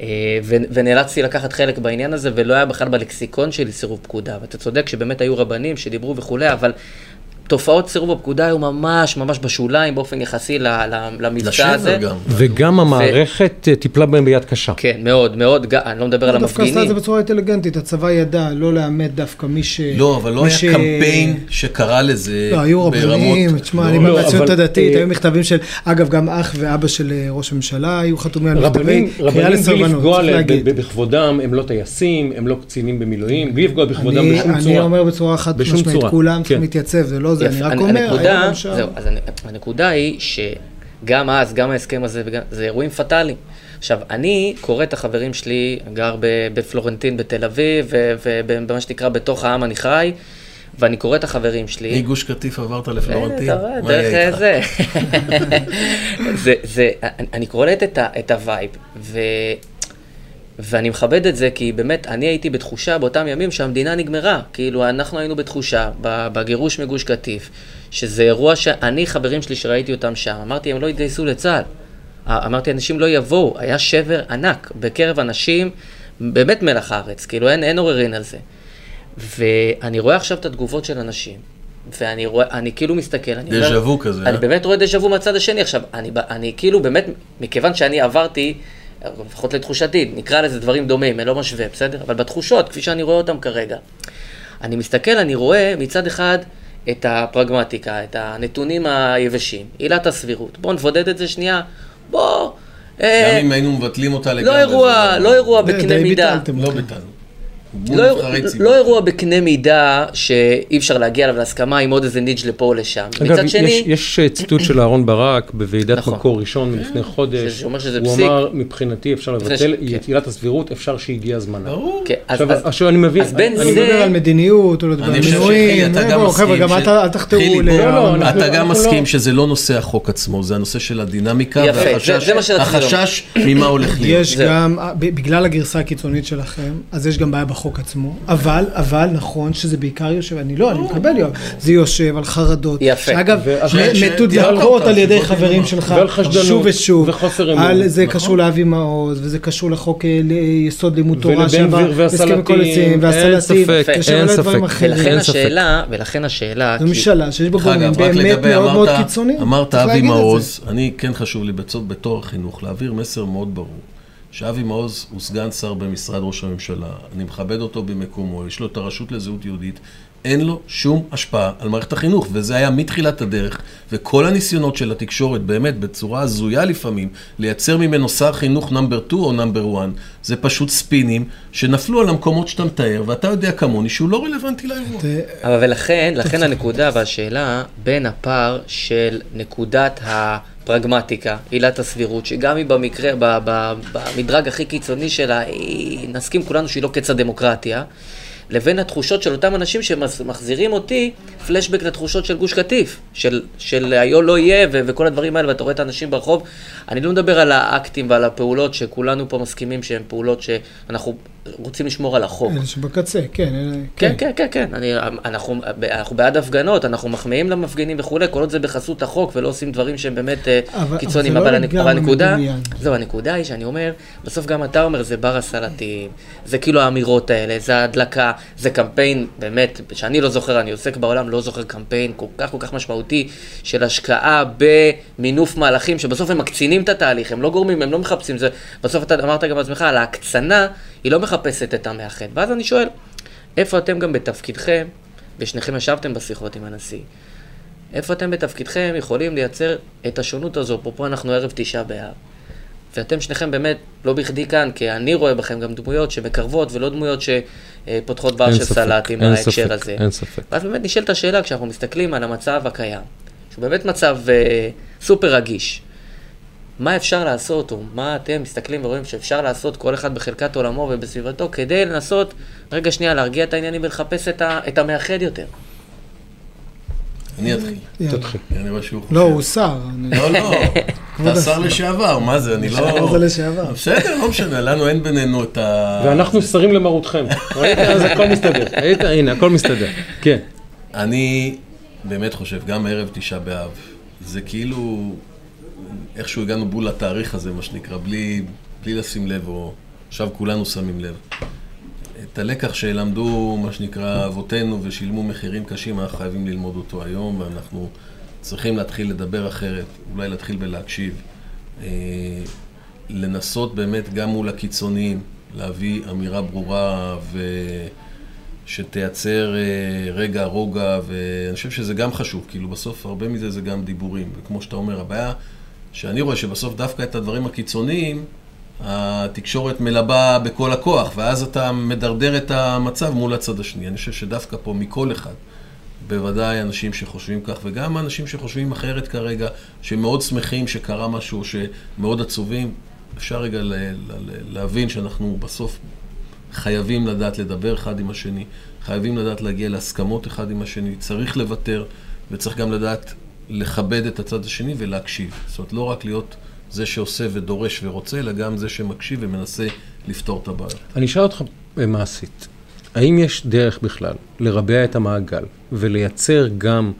אה, ונאלצתי לקחת חלק בעניין הזה, ולא היה בכלל בלקסיקון שלי סירוב פקודה. ואתה צודק שבאמת היו רבנים שדיברו וכולי, אבל תופעות סירוב הפקודה היו ממש ממש בשוליים באופן יחסי למבצע הזה. גם. וגם המערכת אה, טיפלה בהם ביד קשה. כן, מאוד, מאוד, ג- אני לא מדבר על הוא דווקא עשה את זה המפגינים. בצורה אינטליגנטית, הצבא ידע לא לאמת דווקא מי ש... לא, אבל לא היה ש- קמפיין שקרא לזה לא, היו ברמות... רבנים, תשמע, אני לא, בא מהציונות אבל, הדתית, אה, היו מכתבים של, אגב, גם אח ואבא של אה, ראש הממשלה היו חתומים על רבנים, מכתבי קריאה רבנים בלי לסרבנות, צריך להגיד. ב- בכבודם, הם לא טייסים, הם לא קצינים במילואים, בלי לפגוע בכבודם אני- בשום אני צורה. אומר בצורה חד משמעית, כולם צריכים כן. להתייצב, זה לא זה, אני יפה, רק אומר, הנקודה, גם שם. זהו, אז הנ- הנקודה היא שגם אז, גם ההסכם הזה, וגם- זה אירועים פטאליים. עכשיו, אני קורא את החברים שלי, גר בפלורנטין בתל אביב, ובמה שנקרא בתוך העם אני חי, ואני קורא את החברים שלי. מגוש קטיף עברת לפלורנטין? אתה רואה, דרך? זה. זה, זה, אני- אני קולט את, ה- את ה vibe, ו, ואני מכבד את זה, כי באמת, אני הייתי בתחושה באותם ימים שהמדינה נגמרה. כאילו, אנחנו היינו בתחושה, בגירוש מגוש קטיף, שזה אירוע שאני, חברים שלי שראיתי אותם שם, אמרתי, הם לא יתגייסו לצה"ל. אמרתי, אנשים לא יבואו, היה שבר ענק בקרב אנשים, באמת מלח הארץ, כאילו, אין, אין עוררין על זה. ואני רואה עכשיו את התגובות של אנשים, ואני רואה, אני כאילו מסתכל, אני. דז'ה וו כזה, אני אה? באמת רואה דז'ה וו מהצד השני. עכשיו, אני, אני כאילו באמת, מכיוון שאני עברתי, לפחות לתחושתי, נקרא לזה דברים דומים, אני לא משווה, בסדר? אבל בתחושות, כפי שאני רואה אותם כרגע, אני מסתכל, אני רואה מצד אחד את הפרגמטיקה, את הנתונים היבשים, עילת הסבירות. בואו נבודד את זה שנייה, בואו... אה, גם אם היינו מבטלים אותה לגמרי. לא אירוע, זה לא אירוע די- בקנה די מידה. ביטלתם. לא ביטלנו. לא, ציבור. לא אירוע בקנה מידה שאי אפשר להגיע אליו להסכמה עם עוד איזה נידג' לפה או לשם. אגב, מצד יש, שני, יש אה, ציטוט של אהרן ברק בוועידת נכון. מקור ראשון מלפני חודש. שזה אומר שזה הוא פסיק. אמר, מבחינתי אפשר לבטל ש- את עילת הסבירות, אפשר שהגיע זמנה. ברור. כן, עכשיו, אז, עכשיו אני מבין, אז בין אני אני זה- מדבר על מדיניות, לא מינויים, שחילי, אתה גם בואו, חבר'ה, גם אל תחתרו ל... לא, לא, אתה גם מסכים לא- שזה לא נושא החוק עצמו, זה הנושא של הדינמיקה זה- והחשש זה ממה הולך להיות. יש. גם, ב- בגלל הגרסה הקיצונית שלכם, אז יש גם בעיה בחוק עצמו, אבל, אבל נכון שזה בעיקר יושב, אני לא, אני מקבל יואב, זה יושב על חרדות, יפה. שאגב, מתודלקות על ידי חברים שלך, ועל חשדנות, שוב ושוב, וחוסר אמון. על זה נכון. קשור לאבי מעוז, וזה קשור לחוק אה, ליסוד לימוד תורה, ולבן שעבר גביר והסלטים, והסלטים, אין ספק. ולכן אין ספק. השאלה, ולכן השאלה, זו ממשלה שיש בה גורמים באמת מאוד מאוד קיצוניים. אמרת אבי. מעוז, אני כן חשוב לי בתור החינוך להעביר מסר מאוד ברור. שאבי מעוז הוא סגן שר במשרד ראש הממשלה, אני מכבד אותו במקומו, יש לו את הרשות לזהות יהודית, אין לו שום השפעה על מערכת החינוך, וזה היה מתחילת הדרך, וכל הניסיונות של התקשורת, באמת, בצורה הזויה לפעמים, לייצר ממנו שר חינוך נאמבר 2 או נאמבר 1, זה פשוט ספינים שנפלו על המקומות שאתה מתאר, ואתה יודע כמוני שהוא לא רלוונטי לאירוע. אבל ולכן, לכן הנקודה והשאלה בין הפער של נקודת הפרגמטיקה, עילת הסבירות, שגם היא במקרה, ב- ב- במדרג הכי קיצוני שלה, היא, נסכים כולנו שהיא לא קץ הדמוקרטיה, לבין התחושות של אותם אנשים שמחזירים אותי פלשבק לתחושות של גוש קטיף, של, של היו לא יהיה ו- וכל הדברים האלה, ואתה רואה את האנשים ברחוב. אני לא מדבר על האקטים ועל הפעולות שכולנו פה מסכימים שהן פעולות שאנחנו רוצים לשמור על החוק. אלה שבקצה, כן. אלה- כן, כן, כן, כן. אני, אנחנו, אנחנו בעד הפגנות, אנחנו מחמיאים למפגינים וכולי, כל עוד זה בחסות החוק ולא עושים דברים שהם באמת אה, אבל- קיצוניים. אבל אבל, לא אבל הנקודה. זהו, הנקודה היא שאני אומר, בסוף גם אתה אומר, זה בר הסלטים, זה כאילו האמירות האלה, זה ההדלקה, זה קמפיין, באמת, שאני לא זוכר, אני עוסק בעולם, לא זוכר קמפיין כל כך כל כך משמעותי של השקעה במינוף מהלכים, שבסוף הם מקצינים את התהליך, הם לא גורמים, הם לא מחפשים, זה, בסוף אתה אמרת גם בעצמך, על ההקצנה, היא לא מחפשת את המאחד. ואז אני שואל, איפה אתם גם בתפקידכם, ושניכם ישבתם בשיחות עם הנשיא, איפה אתם בתפקידכם יכולים לייצר את השונות הזו, אפרופו אנחנו ערב תשעה באב, ואתם שניכם באמת, לא בכדי כאן, כי אני רואה בכם גם דמויות שמקרבות ולא דמויות שפותחות בר של ספק, סלט עם ההקשר ספק, הזה. אין ספק. ואז באמת נשאלת השאלה, כשאנחנו מסתכלים על המצב הקיים, שהוא באמת מצב אה, סופר רגיש, מה אפשר לעשות, או מה אתם מסתכלים ורואים שאפשר לעשות כל אחד בחלקת עולמו ובסביבתו, כדי לנסות, רגע שנייה, להרגיע את העניינים ולחפש את, ה, את המאחד יותר. אני אתחיל. תתחיל. אני רואה שהוא חושב. לא, הוא שר. לא, לא, אתה שר. לשעבר, מה זה, אני לא... זה לשעבר. בסדר, לא משנה, לנו אין בינינו את ה... ואנחנו שרים למרותכם. ראית? אז הכל מסתדר. ראית? הנה, הכל מסתדר. כן. אני באמת חושב, גם ערב תשעה באב, זה כאילו, איכשהו הגענו בול לתאריך הזה, מה שנקרא, בלי, בלי לשים לב, או עכשיו כולנו שמים לב. את הלקח שלמדו, מה שנקרא, אבותינו ושילמו מחירים קשים, אנחנו חייבים ללמוד אותו היום, ואנחנו צריכים להתחיל לדבר אחרת, אולי להתחיל בלהקשיב. אה, לנסות באמת גם מול הקיצוניים, להביא אמירה ברורה ו... שתייצר אה, רגע, רוגע, ואני חושב שזה גם חשוב, כאילו בסוף הרבה מזה זה גם דיבורים, וכמו שאתה אומר, הבעיה שאני רואה שבסוף דווקא את הדברים הקיצוניים, התקשורת מלבה בכל הכוח, ואז אתה מדרדר את המצב מול הצד השני. אני חושב שדווקא פה מכל אחד, בוודאי אנשים שחושבים כך, וגם אנשים שחושבים אחרת כרגע, שמאוד שמחים שקרה משהו, שמאוד עצובים, אפשר רגע ל- ל- להבין שאנחנו בסוף חייבים לדעת לדבר אחד עם השני, חייבים לדעת להגיע להסכמות אחד עם השני, צריך לוותר, וצריך גם לדעת לכבד את הצד השני ולהקשיב. זאת אומרת, לא רק להיות זה שעושה ודורש ורוצה, אלא גם זה שמקשיב ומנסה לפתור את הבעיה. אני אשאל אותך אה, מעשית, האם יש דרך בכלל לרבע את המעגל ולייצר גם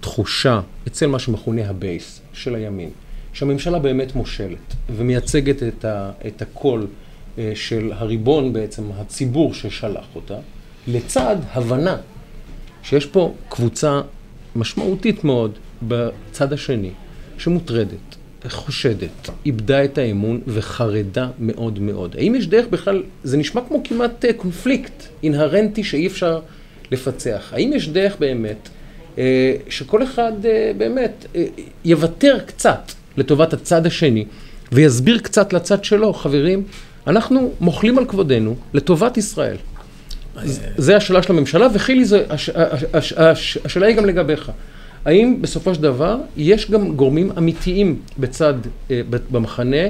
תחושה אצל מה שמכונה הבייס של הימין, שהממשלה באמת מושלת ומייצגת את, ה, את הקול אה, של הריבון בעצם, הציבור ששלח אותה, לצד הבנה שיש פה קבוצה משמעותית מאוד בצד השני, שמוטרדת, חושדת, איבדה את האמון וחרדה מאוד מאוד. האם יש דרך בכלל, זה נשמע כמו כמעט אה, קונפליקט אינהרנטי שאי אפשר לפצח. האם יש דרך באמת אה, שכל אחד אה, באמת יוותר קצת לטובת הצד השני ויסביר קצת לצד שלו, חברים, אנחנו מוחלים על כבודנו לטובת ישראל. זה השאלה של הממשלה, וחילי, השאלה היא גם לגביך. האם בסופו של דבר יש גם גורמים אמיתיים בצד, אה, במחנה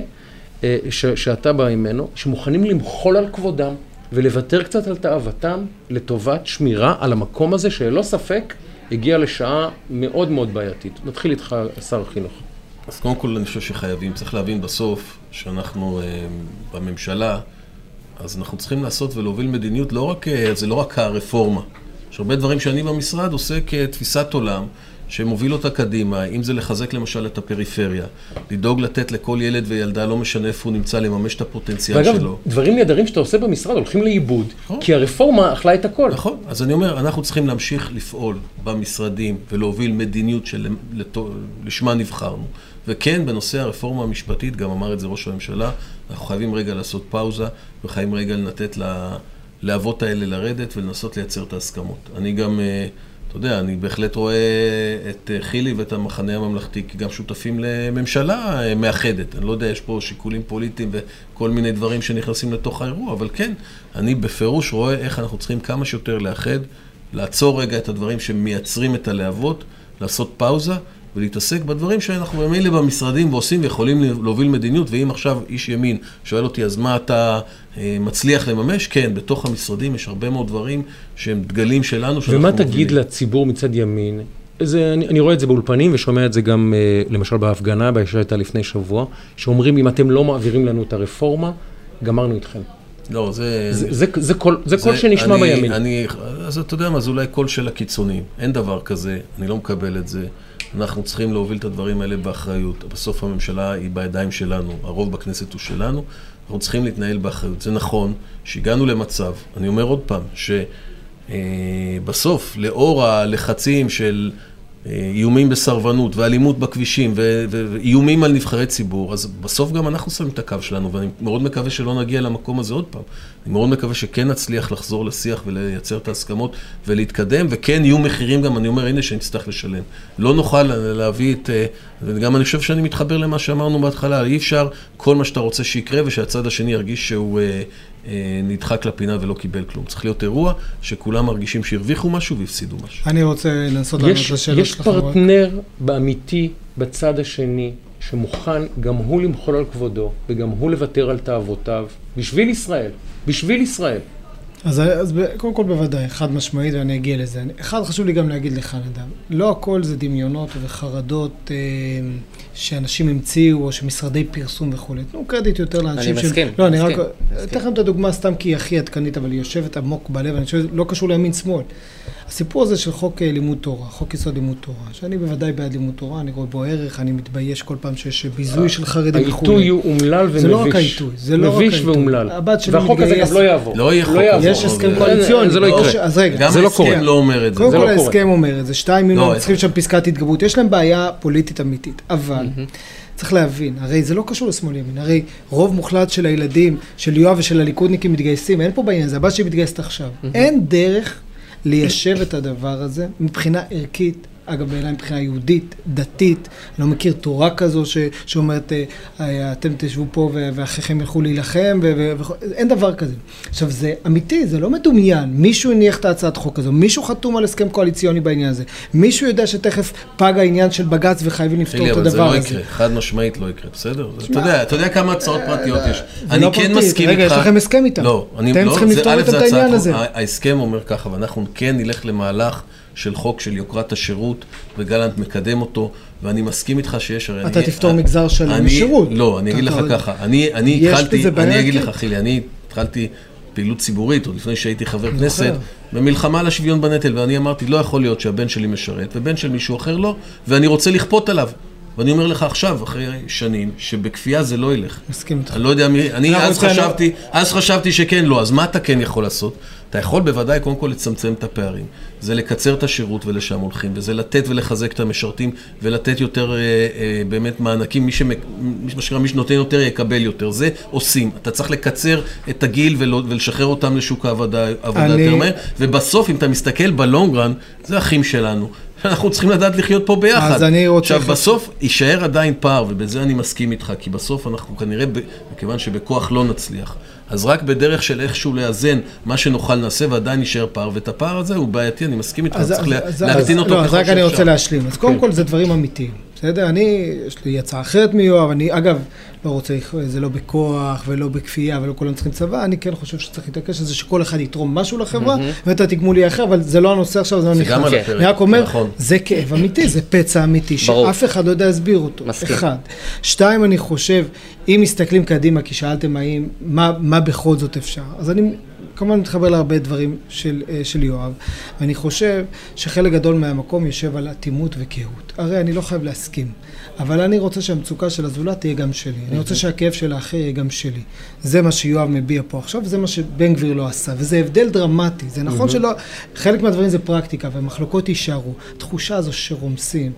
אה, ש, שאתה בא ממנו, שמוכנים למחול על כבודם ולוותר קצת על תאוותם לטובת שמירה על המקום הזה, שללא ספק הגיע לשעה מאוד מאוד בעייתית. נתחיל איתך, שר החינוך. אז קודם כל אני חושב שחייבים, צריך להבין בסוף שאנחנו אה, בממשלה, אז אנחנו צריכים לעשות ולהוביל מדיניות, לא רק, זה לא רק הרפורמה. יש הרבה דברים שאני במשרד עושה כתפיסת עולם, שמוביל אותה קדימה, אם זה לחזק למשל את הפריפריה, לדאוג לתת לכל ילד וילדה, לא משנה איפה הוא נמצא, לממש את הפוטנציאל ואגב, שלו. דברים נהדרים שאתה עושה במשרד הולכים לאיבוד, נכון. כי הרפורמה אכלה את הכל. נכון, אז אני אומר, אנחנו צריכים להמשיך לפעול במשרדים ולהוביל מדיניות שלשמה נבחרנו. וכן, בנושא הרפורמה המשפטית, גם אמר את זה ראש הממשלה, אנחנו חייבים רגע לעשות פאוזה, וחייבים רגע לתת ללהבות האלה לרדת ולנסות לייצר את ההסכמות. אני גם, אה, אתה יודע, אני בהחלט רואה את אה, חילי ואת המחנה הממלכתי כגם שותפים לממשלה אה, מאחדת. אני לא יודע, יש פה שיקולים פוליטיים וכל מיני דברים שנכנסים לתוך האירוע, אבל כן, אני בפירוש רואה איך אנחנו צריכים כמה שיותר לאחד, לעצור רגע את הדברים שמייצרים את הלהבות, לעשות פאוזה. ולהתעסק בדברים שאנחנו ממילא במשרדים ועושים ויכולים להוביל מדיניות, ואם עכשיו איש ימין שואל אותי, אז מה אתה אה, מצליח לממש? כן, בתוך המשרדים יש הרבה מאוד דברים שהם דגלים שלנו, שאנחנו ומה מובילים. תגיד לציבור מצד ימין? זה, אני, אני רואה את זה באולפנים ושומע את זה גם אה, למשל בהפגנה, שהייתה לפני שבוע, שאומרים אם אתם לא מעבירים לנו את הרפורמה, גמרנו איתכם. לא, זה... זה, זה, זה, קול, זה קול שנשמע אני, בימין. אני, אז אתה יודע מה, זה אולי קול של הקיצונים. אין דבר כזה, אני לא מקבל את זה. אנחנו צריכים להוביל את הדברים האלה באחריות. בסוף הממשלה היא בידיים שלנו, הרוב בכנסת הוא שלנו, אנחנו צריכים להתנהל באחריות. זה נכון שהגענו למצב, אני אומר עוד פעם, שבסוף, אה, לאור הלחצים של איומים בסרבנות ואלימות בכבישים ואיומים על נבחרי ציבור, אז בסוף גם אנחנו שמים את הקו שלנו, ואני מאוד מקווה שלא נגיע למקום הזה עוד פעם. אני מאוד מקווה שכן נצליח לחזור לשיח ולייצר את ההסכמות ולהתקדם, וכן יהיו מחירים גם, אני אומר, הנה שנצטרך לשלם. לא נוכל להביא את, אה, וגם אני חושב שאני מתחבר למה שאמרנו בהתחלה, אי אפשר כל מה שאתה רוצה שיקרה ושהצד השני ירגיש שהוא... אה, נדחק לפינה ולא קיבל כלום. צריך להיות אירוע שכולם מרגישים שהרוויחו משהו והפסידו משהו. אני רוצה לנסות לענות לשאלות שלך. יש פרטנר באמיתי בצד השני, שמוכן גם הוא למחול על כבודו, וגם הוא לוותר על תאוותיו, בשביל ישראל. בשביל ישראל. אז, אז קודם כל בוודאי, חד משמעית, ואני אגיע לזה. אחד, חשוב לי גם להגיד לך, נדב, לא הכל זה דמיונות וחרדות אה, שאנשים המציאו, או שמשרדי פרסום וכולי. תנו קרדיט יותר לאנשים אני מסכים. לא, אני רק... אתן לכם את הדוגמה סתם כי היא הכי עדכנית, אבל היא יושבת עמוק בלב, אני חושב, לא קשור לימין-שמאל. הסיפור הזה של חוק אה, לימוד תורה, חוק יסוד לימוד תורה, שאני בוודאי בעד לימוד תורה, אני רואה בו ערך, אני מתבייש כל פעם שיש ביזוי של חרדים וכולי. העיתוי הוא אומלל ומביש. זה לא רק העיתוי, זה לא רק העיתוי. מביש ואומלל. והחוק הזה גם לא יעבור. לא יהיה חוק. יש הסכם קואליציוני. זה לא יקרה. אז רגע. זה לא קורה. גם ההסכם לא אומר את זה. קודם כל ההסכם אומר את זה. שתיים מיליון צריכים שם פסקת התגברות. יש להם בעיה פוליטית אמיתית. אבל... צריך להבין, הרי זה לא קשור לשמאל ימין, הרי רוב מוחלט של הילדים, של יואב ושל הליכודניקים מתגייסים, אין פה בעניין הזה, הבת שלי מתגייסת עכשיו. אין דרך ליישב את הדבר הזה מבחינה ערכית, אגב, בעיניי מבחינה יהודית, דתית, אני לא מכיר תורה כזו ש, שאומרת, אה, אה, אתם תשבו פה ואחיכם ילכו להילחם, אין דבר כזה. עכשיו, זה אמיתי, זה לא מדומיין. מישהו הניח את ההצעת חוק הזו, מישהו חתום על הסכם קואליציוני בעניין הזה, מישהו יודע שתכף פג העניין של בג"ץ וחייבים לפתור את הדבר הזה. אבל זה לא יקרה, חד משמעית לא יקרה, בסדר? אתה יודע, כמה הצעות פרטיות יש. אני לא כן מסכים איתך... רגע, יש לכם הסכם איתם. לא, אני לא... צריכים לפתור את העניין הזה. ההסכם אומר ככה, ואנחנו כן נלך למהלך... של חוק של יוקרת השירות, וגלנט מקדם אותו, ואני מסכים איתך שיש... אתה אני, תפתור אני, מגזר שלם משירות. לא, אני אגיד לך ככה, אני, אני התחלתי, אני אגיד לך, חילי, אני התחלתי פעילות ציבורית, עוד לפני שהייתי חבר כנסת, במלחמה על השוויון בנטל, ואני אמרתי, לא יכול להיות שהבן שלי משרת, ובן של מישהו אחר לא, ואני רוצה לכפות עליו. ואני אומר לך עכשיו, אחרי שנים, שבכפייה זה לא ילך. מסכים איתך. אני לא יודע מי, אני אז חשבתי, אז חשבתי שכן, לא, אז מה אתה כן יכול לעשות? אתה יכול בוודאי קודם כל לצמצם את הפערים. זה לקצר את השירות ולשם הולכים, וזה לתת ולחזק את המשרתים, ולתת יותר אה, אה, באמת מענקים, מי, שמק, מי, שמ, מי שנותן יותר יקבל יותר. זה עושים. אתה צריך לקצר את הגיל ולא, ולשחרר אותם לשוק העבודה אני... יותר מהר, ובסוף, אם אתה מסתכל בלונגרן, זה אחים שלנו. אנחנו צריכים לדעת לחיות פה ביחד. אז אני רוצה... עכשיו, בסוף יישאר עדיין פער, ובזה אני מסכים איתך, כי בסוף אנחנו כנראה, מכיוון שבכוח לא נצליח. אז רק בדרך של איכשהו לאזן מה שנוכל נעשה ועדיין יישאר פער, ואת הפער הזה הוא בעייתי, אני מסכים איתך, צריך להקטין אותו ככל שאפשר. לא, אז רק אני רוצה להשלים. אז קודם כן. כל זה דברים אמיתיים. בסדר? אני, יש לי הצעה אחרת מיואב, אני אגב לא רוצה, זה לא בכוח ולא בכפייה ולא כולם צריכים צבא, אני כן חושב שצריך להתעקש על זה שכל אחד יתרום משהו לחברה, mm-hmm. ואת התגמול יהיה אחר, אבל זה לא הנושא עכשיו, זה לא נכנס. אני רק אומר, נכון. זה כאב אמיתי, זה פצע אמיתי, שאף אחד לא יודע להסביר אותו. מסכים. אחד. שתיים, אני חושב, אם מסתכלים קדימה, כי שאלתם האם, מה, מה בכל זאת אפשר, אז אני כמובן מתחבר להרבה דברים של, אה, של יואב, ואני חושב שחלק גדול מהמקום יושב על אטימות וקהות. הרי אני לא חייב להסכים, אבל אני רוצה שהמצוקה של הזולת תהיה גם שלי. אני רוצה שהכאב של האחר יהיה גם שלי. זה מה שיואב מביע פה עכשיו, וזה מה שבן גביר לא עשה, וזה הבדל דרמטי. זה נכון שלא, חלק מהדברים זה פרקטיקה, ומחלוקות יישארו. התחושה הזו שרומסים.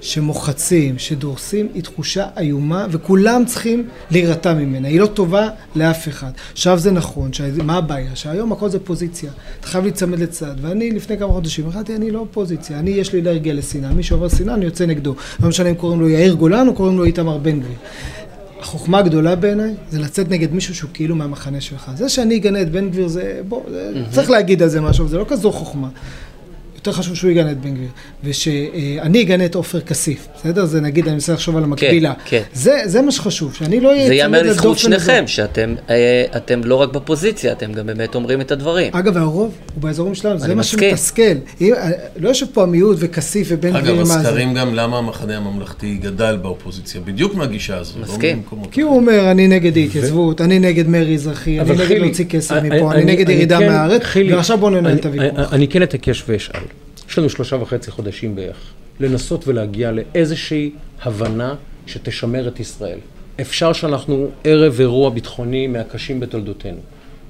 שמוחצים, שדורסים, היא תחושה איומה, וכולם צריכים להירתע ממנה. היא לא טובה לאף אחד. עכשיו זה נכון, שה... מה הבעיה? שהיום הכל זה פוזיציה. אתה חייב להיצמד לצד. ואני לפני כמה חודשים החלטתי, אני לא פוזיציה, אני יש לי אלרגיה לשנאה. מי שעובר שנאה, אני יוצא נגדו. לא משנה אם קוראים לו יאיר גולן או קוראים לו איתמר בן גביר. החוכמה הגדולה בעיניי זה לצאת נגד מישהו שהוא כאילו מהמחנה שלך. זה שאני אגנה את בן גביר זה, בוא, זה, צריך להגיד על זה משהו, זה לא כזו חוכמה. יותר חשוב שהוא יגנה את בן גביר, ושאני אגנה את עופר כסיף, בסדר? זה נגיד, אני מנסה לחשוב על המקבילה. כן. זה, זה מה שחשוב, שאני לא אהיה זה ייאמר לזכות לדופן הזה. שניכם, שאתם אה, אתם לא רק בפוזיציה, אתם גם באמת אומרים את הדברים. אגב, הרוב הוא באזורים שלנו, זה מה. שמתסכל. אם- לא יושב פה המיעוט וכסיף ובן גביר, אגב, מה זה? הסקרים גם למה המחנה הממלכתי גדל באופוזיציה, בדיוק מהגישה הזו. לא מסכים. ממקומות כי הוא אומר, אני נגד ההתייצבות, אני נגד מרי אזרחי, אני נגד להוציא כסף אני- מפה, אני נגד ירידה כן- מהארץ, ועכשיו בואו ננהל את הוויכוח. אני- אני כן אתעקש ואשאל. יש לנו שלושה וחצי חודשים בערך, לנסות ולהגיע לאיזושהי הבנה שתשמר את ישראל. אפשר שאנחנו ערב אירוע ביטחוני מהקשים בתולדותינו.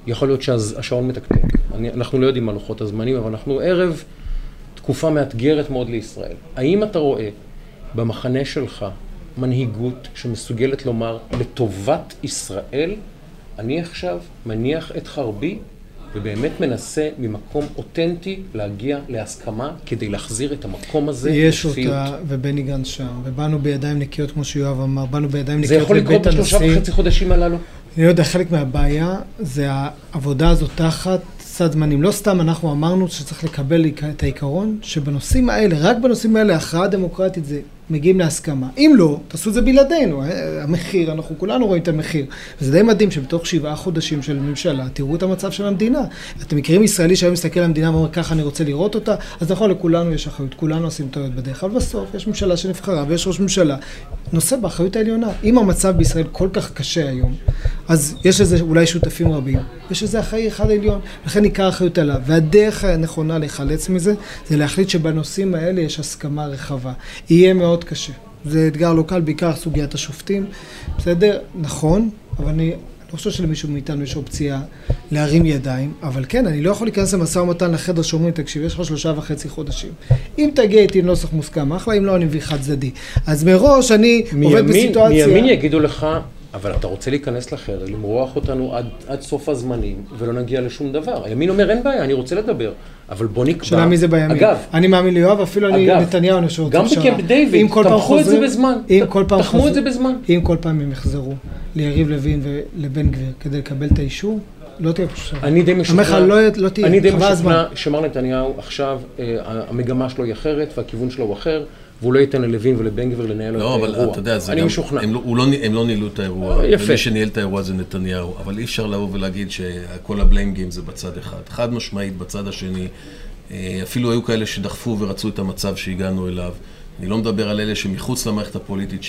יכול להיות שהשעון מתקתק. אנחנו לא יודעים מה לוחות הזמנים, אבל אנחנו ערב תקופה מאתגרת מאוד לישראל. האם אתה רואה במחנה שלך מנהיגות שמסוגלת לומר לטובת ישראל, אני עכשיו מניח את חרבי ובאמת מנסה ממקום אותנטי להגיע להסכמה כדי להחזיר את המקום הזה יש לשפיות. אותה, ובני גנץ שם, ובאנו בידיים נקיות, כמו שיואב אמר, באנו בידיים זה נקיות יכול לקרות לבית בשלושה הנשיא. וחצי חודשים הללו? אני לא יודע, חלק מהבעיה זה העבודה הזאת תחת סד זמנים. לא סתם אנחנו אמרנו שצריך לקבל את העיקרון שבנושאים האלה, רק בנושאים האלה, הכרעה דמוקרטית זה מגיעים להסכמה. אם לא, תעשו את זה בלעדינו. אה, המחיר, אנחנו כולנו רואים את המחיר. וזה די מדהים שבתוך שבעה חודשים של ממשלה, תראו את המצב של המדינה. אתם מכירים ישראלי שהיום מסתכל על המדינה ואומר, ככה אני רוצה לראות אותה? אז נכון, לכולנו יש אחריות, כולנו עושים טעויות בדרך כלל. בסוף יש ממשלה שנבחרה ויש ראש ממשלה. נושא באחריות העליונה. אם המצב בישראל כל כך קשה היום, אז יש לזה אולי שותפים רבים. יש לזה אחראי אחד עליון, לכן עיקר האחריות עליו. והדרך הנכונה להיחלץ מזה, זה להחליט שבנושאים האלה יש הסכמה רחבה. יהיה מאוד קשה. זה אתגר לא קל, בעיקר סוגיית השופטים. בסדר? נכון, אבל אני לא חושב שלמישהו מאיתנו יש אופציה להרים ידיים, אבל כן, אני לא יכול להיכנס למשא ומתן לחדר שאומרים, תקשיב, יש לך שלושה וחצי חודשים. אם תגיע איתי לנוסח מוסכם, אחלה, אם לא, אני מביא חד צדדי. אז מראש אני עובד מימין, בסיטואציה... מימין יגידו לך, אבל אתה רוצה להיכנס לחדר, למרוח אותנו עד, עד סוף הזמנים, ולא נגיע לשום דבר. הימין אומר, אין בעיה, אני רוצה לדבר, אבל בוא נקבע. שאלה מי זה בימין. אגב, אני מאמין ליואב, אפילו אני אגב, נתניהו, אני חושב גם שרוצה בקמפ. דיוויד, תמכו את זה בזמן. אם כל פעם תחמו את זה בזמן. אם כל פעם הם יחזרו ליריב לוין ולבן גביר כדי לקבל את האישור, לא תהיה פשרה. אני די משוכנע, לא- לא אני די. משוכנע שמר נתניהו עכשיו, אה, המגמה שלו היא אחרת והכיוון שלו הוא אחר, והוא לא ייתן ללוין ולבן גביר לנהל לא, את אבל האירוע. אתה יודע, זה אני גם, משוכנע. הם לא, לא, הם לא ניהלו את האירוע, יפה. ומי שניהל את האירוע זה נתניהו, אבל אי אפשר לבוא ולהגיד שכל הבליים גיים זה בצד אחד. חד משמעית בצד השני, אה, אפילו היו כאלה שדחפו ורצו את המצב שהגענו אליו. אני לא מדבר על אלה שמחוץ למערכת הפוליטית,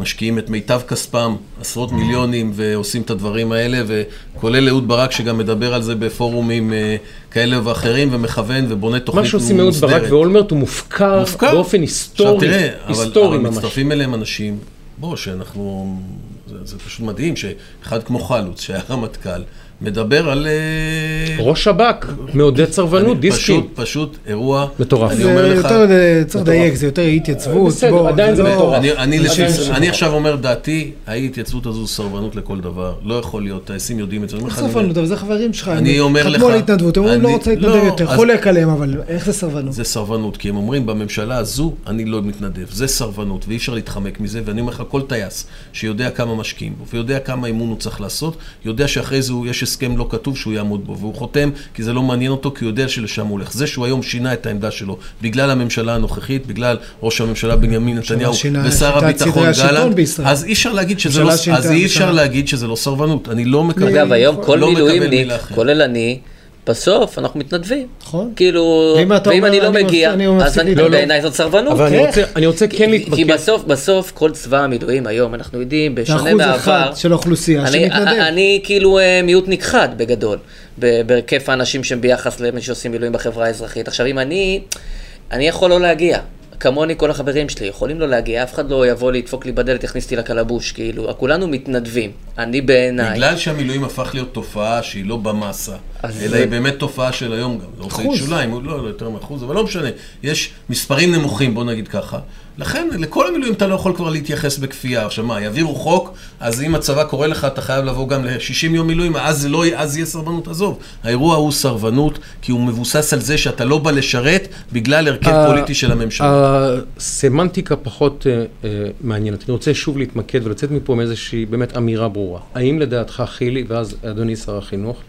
שמשקיעים את מיטב כספם, עשרות מיליונים, ועושים את הדברים האלה, וכולל אהוד ברק שגם מדבר על זה בפורומים אה, כאלה ואחרים, ומכוון ובונה תוכנית מה מוסדרת. שעושים אהוד ברק ואולמרט הוא מופקר מופקר. באופן היסטורי, עכשיו תראה, אבל, היסטורי אבל ממש. מצטרפים אליהם אנשים, בוא, שאנחנו, זה, זה פשוט מדהים, שאחד כמו חלוץ, שהיה רמטכ"ל, מדבר על... אה, ראש שב"כ, מעודד סרבנות, דיסקין. פשוט, פשוט אירוע, מטורף. אני אומר לך, יותר, אה, צריך לדייק, זה יותר אי התייצבות. בסדר, בוא, עדיין זה לא- מטורף. אני. עכשיו אומר דעתי, האי התייצבות הזו סרבנות לכל דבר, לא יכול להיות, טייסים יודעים את זה. אומר- סרבנות, אבל זה חברים שלך. אני אומר לך- חתמו על התנדבות, הם אומרים, לא רוצה להתנדב לא, יותר, אז- חולק עליהם, אבל איך זה סרבנות? זה סרבנות, כי הם אומרים בממשלה הזו אני לא מתנדב, זה סרבנות ואי אפשר להתחמק מזה ואני אומר לך כל טייס שיודע כמה משקיעים בו ויודע כמה אימון הוא צריך לעשות, יודע שאחרי זה הוא- יש הסכם לא כתוב שהוא יעמוד בו והוא חותם כי זה לא מעניין אותו כי הוא יודע שלשם הוא הולך. זה שהוא היום שינה את העמדה שלו בגלל הממשלה הנוכחית, בגלל ראש הממשלה בנימין נתניהו ושר הביטחון גלנט. אז אי אפשר להגיד שזה לא, אז אי אפשר. להגיד שזה לא סרבנות, אני לא מקבל, אגב, היום כל לא מקבל מילואימניק, מילה אחרת. כולל אני, בסוף אנחנו מתנדבים. נכון. כאילו, ואם ואם אומר, אני לא אני מגיע, אני אז אני- להתנדב. בעיניי זאת סרבנות. אבל אני איך? רוצה, אני רוצה כן כי- כי להתמקד. בסוף, בסוף כל צבא המילואים היום, אנחנו יודעים, בשונה אחוז מהעבר, אחד של האוכלוסייה אני, שמתנדב. אני כאילו אה, מיעוט נכחד בגדול, בהיקף האנשים שהם ביחס למי שעושים מילואים בחברה האזרחית. עכשיו, אם אני, אני יכול לא להגיע. כמוני כל החברים שלי יכולים לא להגיע, אף אחד לא יבוא לדפוק לי בדלת, יכניס אותי לקלבוש, כאילו, כולנו מתנדבים. אני בעיניי, בגלל שהמילואים הפך להיות תופעה שהיא לא במאסה, אלא זה- היא באמת תופעה של היום גם. לא להגיד אחוז. שוליים, לא, לא יותר מאחוז, אבל לא משנה. יש מספרים נמוכים, בוא נגיד ככה. לכן, לכל המילואים אתה לא יכול כבר להתייחס בכפייה. עכשיו מה, יעבירו חוק, אז אם הצבא קורא לך, אתה חייב לבוא גם ל-60 יום מילואים, אז, לא, אז יהיה סרבנות. עזוב, האירוע הוא סרבנות, כי הוא מבוסס על זה שאתה לא בא לשרת בגלל הרכב ה- פוליטי של הממשלה. הסמנטיקה פחות אה, אה, מעניינת. אני רוצה שוב להתמקד ולצאת מפה עם איזושהי באמת אמירה ברורה. האם לדעתך, חילי, ואז אדוני שר החינוך,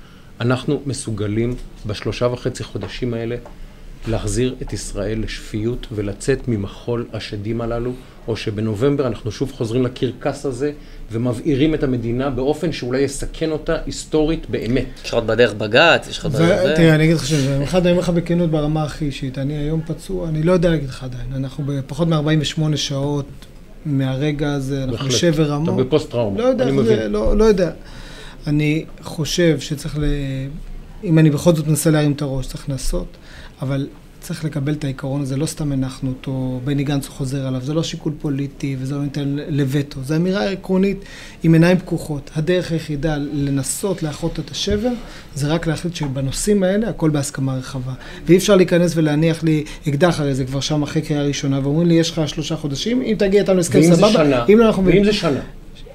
אנחנו מסוגלים בשלושה וחצי חודשים האלה להחזיר את ישראל לשפיות ולצאת ממחול השדים הללו, או שבנובמבר אנחנו שוב חוזרים לקרקס הזה ומבעירים את המדינה באופן שאולי יסכן אותה היסטורית באמת. יש לך עוד בדרך בג"ץ, יש לך עוד בדרך. תראה, אני אגיד לך שזה, אחד, אני אומר לך בכנות ברמה הכי אישית, אני היום פצוע, אני לא יודע להגיד לך עדיין, אנחנו בפחות מ-48 שעות מהרגע הזה, אנחנו. בשבר אתה עמוק. בפוסט טראומה, לא יודע, אני איך זה, מבין. לא, לא יודע. אני חושב שצריך, ל... אם אני בכל זאת מנסה להרים את הראש, צריך לנסות, אבל צריך לקבל את העיקרון הזה, לא סתם הנחנו אותו, בני גנץ חוזר עליו, זה לא שיקול פוליטי וזה לא ניתן לווטו, זו אמירה עקרונית עם עיניים פקוחות. הדרך היחידה לנסות לאחות את השבר, זה רק להחליט שבנושאים האלה הכל בהסכמה רחבה. ואי אפשר להיכנס ולהניח לי אקדח הרי זה כבר שם אחרי קריאה ראשונה, ואומרים לי, יש לך שלושה חודשים, אם תגיע איתנו להסכם ואם זה סבבה, שנה, אם לא אנחנו... ואם זה שנה.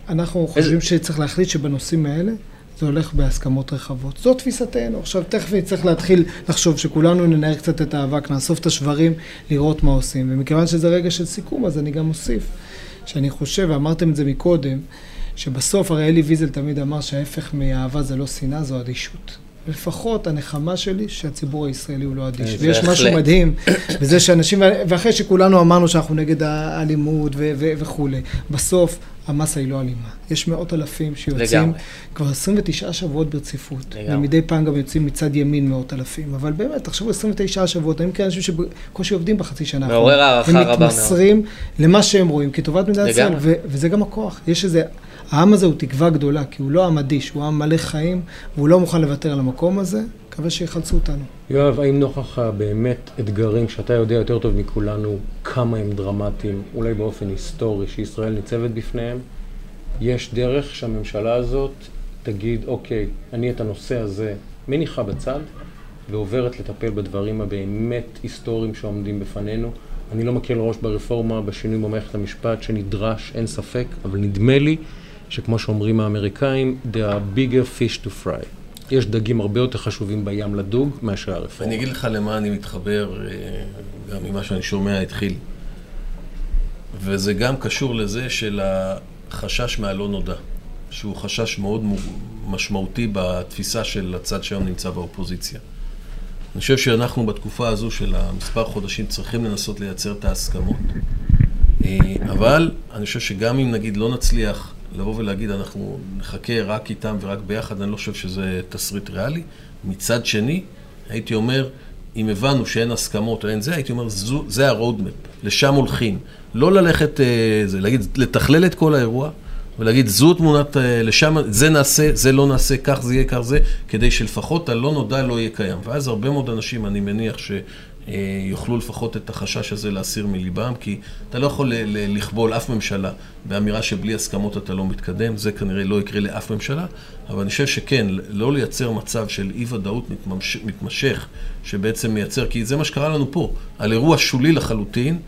אנחנו חושבים שצריך להחליט שבנושאים האלה זה הולך בהסכמות רחבות. זו תפיסתנו. עכשיו, תכף נצטרך להתחיל לחשוב שכולנו ננער קצת את האבק, נאסוף את השברים, לראות מה עושים. ומכיוון שזה רגע של סיכום, אז אני גם אוסיף, שאני חושב, ואמרתם את זה מקודם, שבסוף הרי אלי ויזל תמיד אמר שההפך מאהבה זה לא שנאה, זו אדישות. לפחות הנחמה שלי שהציבור הישראלי הוא לא אדיש. אה, ויש. משהו מדהים בזה שאנשים, ואחרי שכולנו אמרנו שאנחנו נגד האלימות ו- ו- וכולי, בסוף המסה היא לא אלימה. יש מאות אלפים שיוצאים לגמרי. כבר 29 שבועות ברציפות. לגמרי. ומדי פעם גם יוצאים מצד ימין מאות אלפים. אבל באמת, תחשבו 29 שבועות, הם כאלה אנשים שבקושי עובדים בחצי שנה מעורר הערכה רבה מאוד. הם מתמסרים למה שהם רואים כטובת מדינת ישראל. ו- וזה גם הכוח. יש איזה... העם הזה הוא תקווה גדולה, כי הוא לא עם אדיש, הוא עם מלא חיים, והוא לא מוכן לוותר על המקום הזה. מקווה שיחלצו אותנו. יואב, האם נוכח הבאמת אתגרים שאתה יודע יותר טוב מכולנו כמה הם דרמטיים, אולי באופן היסטורי, שישראל ניצבת בפניהם, יש דרך שהממשלה הזאת תגיד, אוקיי, אני את הנושא הזה מניחה בצד ועוברת לטפל בדברים הבאמת היסטוריים שעומדים בפנינו. אני לא מקל ראש ברפורמה, בשינוי במערכת המשפט שנדרש, אין ספק, אבל נדמה לי שכמו שאומרים האמריקאים, there are bigger fish to fry. יש דגים הרבה יותר חשובים בים לדוג מאשר הרפורמה. אני אגיד לך למה אני מתחבר, אה, גם ממה שאני שומע התחיל. וזה גם קשור לזה של החשש מהלא נודע, שהוא חשש מאוד משמעותי בתפיסה של הצד שהיום נמצא באופוזיציה. אני חושב שאנחנו בתקופה הזו של המספר חודשים צריכים לנסות לייצר את ההסכמות. אה, אבל אני חושב שגם אם נגיד לא נצליח לבוא ולהגיד אנחנו נחכה רק איתם ורק ביחד, אני לא חושב שזה תסריט ריאלי. מצד שני, הייתי אומר, אם הבנו שאין הסכמות או אין זה, הייתי אומר, זו, זה הרודמפ, לשם הולכים. לא ללכת, אה, זה, להגיד, לתכלל את כל האירוע, ולהגיד, זו תמונת, אה, לשם, זה נעשה, זה לא נעשה, כך זה יהיה, כך זה, כדי שלפחות הלא נודע לא יהיה קיים. ואז הרבה מאוד אנשים, אני מניח ש... יוכלו לפחות את החשש הזה להסיר מליבם, כי אתה לא יכול לכבול אף ממשלה באמירה שבלי הסכמות אתה לא מתקדם, זה כנראה לא יקרה לאף ממשלה, אבל אני חושב שכן, לא לייצר מצב של אי-ודאות מתממש- מתמשך, שבעצם מייצר, כי זה מה שקרה לנו פה, על אירוע שולי לחלוטין,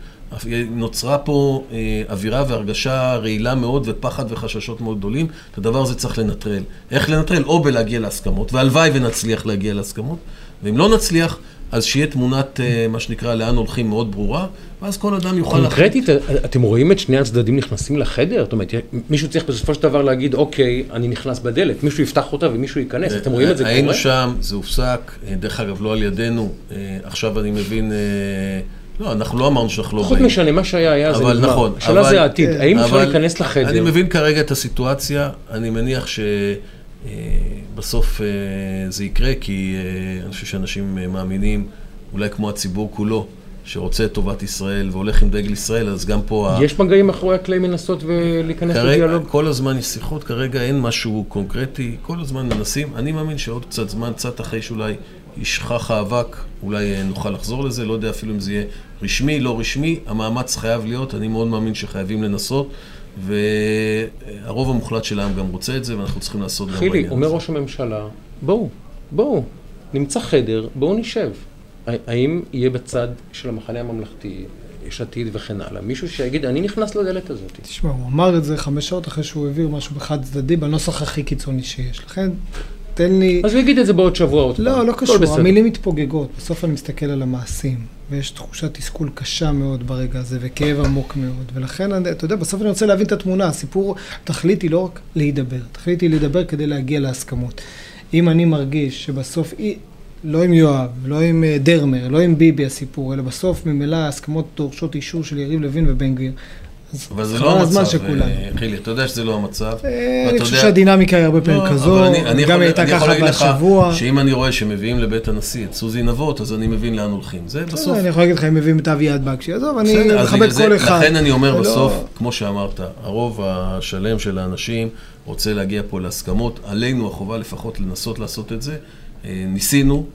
נוצרה פה אה, אווירה והרגשה רעילה מאוד ופחד וחששות מאוד גדולים, את הדבר הזה צריך לנטרל. איך לנטרל? או בלהגיע להסכמות, והלוואי ונצליח להגיע להסכמות, ואם לא נצליח, אז שיהיה תמונת, אה, מה שנקרא, לאן הולכים מאוד ברורה, ואז כל אדם יוכל... קונקרטית, אתם רואים את שני הצדדים נכנסים לחדר? זאת אומרת, מישהו צריך בסופו של דבר להגיד, אוקיי, אני נכנס בדלת, מישהו יפתח אותה ומישהו ייכנס, אתם רואים את זה קורה? היינו שם, זה הופסק, אה, דרך אגב, לא על ידינו, אה, עכשיו אני מבין... אה, לא, אנחנו לא אמרנו שאנחנו לא פחות באים. משנה, מה שהיה היה, זה אבל נגמר. נכון, השאלה זה העתיד, האם אפשר להיכנס לחדר? אני מבין כרגע את הסיטואציה, אני מניח שבסוף זה יקרה, כי אה, אני חושב שאנשים אה, מאמינים, אולי כמו הציבור כולו, שרוצה את טובת ישראל והולך עם דגל ישראל, אז גם פה... ה- יש מגעים מאחורי הקלעים לנסות ולהיכנס כרגע, לדיאלוג? כל הזמן יש שיחות, כרגע אין משהו קונקרטי, כל הזמן מנסים. אני מאמין שעוד קצת זמן, קצת אחרי שאולי ישכח האבק, אולי אה, נוכל לחזור לזה, לא יודע אפילו אם זה יהיה רשמי, לא רשמי, המאמץ חייב להיות, אני מאוד מאמין שחייבים לנסות, והרוב המוחלט של העם גם רוצה את זה, ואנחנו צריכים לעשות גם בעניין חילי, הזה. אומר ראש הממשלה, בואו, בואו, נמצא חדר, בואו נשב. האם יהיה בצד של המחנה הממלכתי יש עתיד וכן הלאה. מישהו שיגיד, אני נכנס לדלת הזאת. תשמע, הוא אמר את זה חמש שעות אחרי שהוא העביר משהו בחד צדדי בנוסח הכי קיצוני שיש. לכן, תן לי... אז הוא יגיד את זה בעוד שבוע עוד פעם. לא, לא קשור. המילים מתפוגגות. בסוף אני מסתכל על המעשים, ויש תחושת תסכול קשה מאוד ברגע הזה, וכאב עמוק מאוד. ולכן, אתה יודע, בסוף אני רוצה להבין את התמונה. הסיפור, התכלית היא לא רק להידבר, התכלית היא להידבר כדי להגיע להסכמות. אם אני מרגיש שבסוף, לא עם יואב, לא עם אה, דרמר, לא עם ביבי הסיפור, אלא בסוף ממילא ההסכמות דורשות אישור של יריב לוין ובן גביר. אבל זה לא המצב. אה, חילי, אתה יודע שזה לא המצב. אה, אני חושב שהדינמיקה היא הרבה פעמים לא, כזו, אבל אני- אני גם הייתה ככה בשבוע. שאם אני רואה שמביאים לבית הנשיא את סוזי נבות, אז אני מבין לאן הולכים. זה בסוף... אני יכול להגיד לך אם מביאים את אביעד בקשי, עזוב, אני מכבד כל אחד. לכן אני אומר בסוף, כמו שאמרת, הרוב השלם של האנשים רוצה להגיע פה להסכמות. עלינו החובה לפחות לנסות לעשות את זה. אה, ניסינו,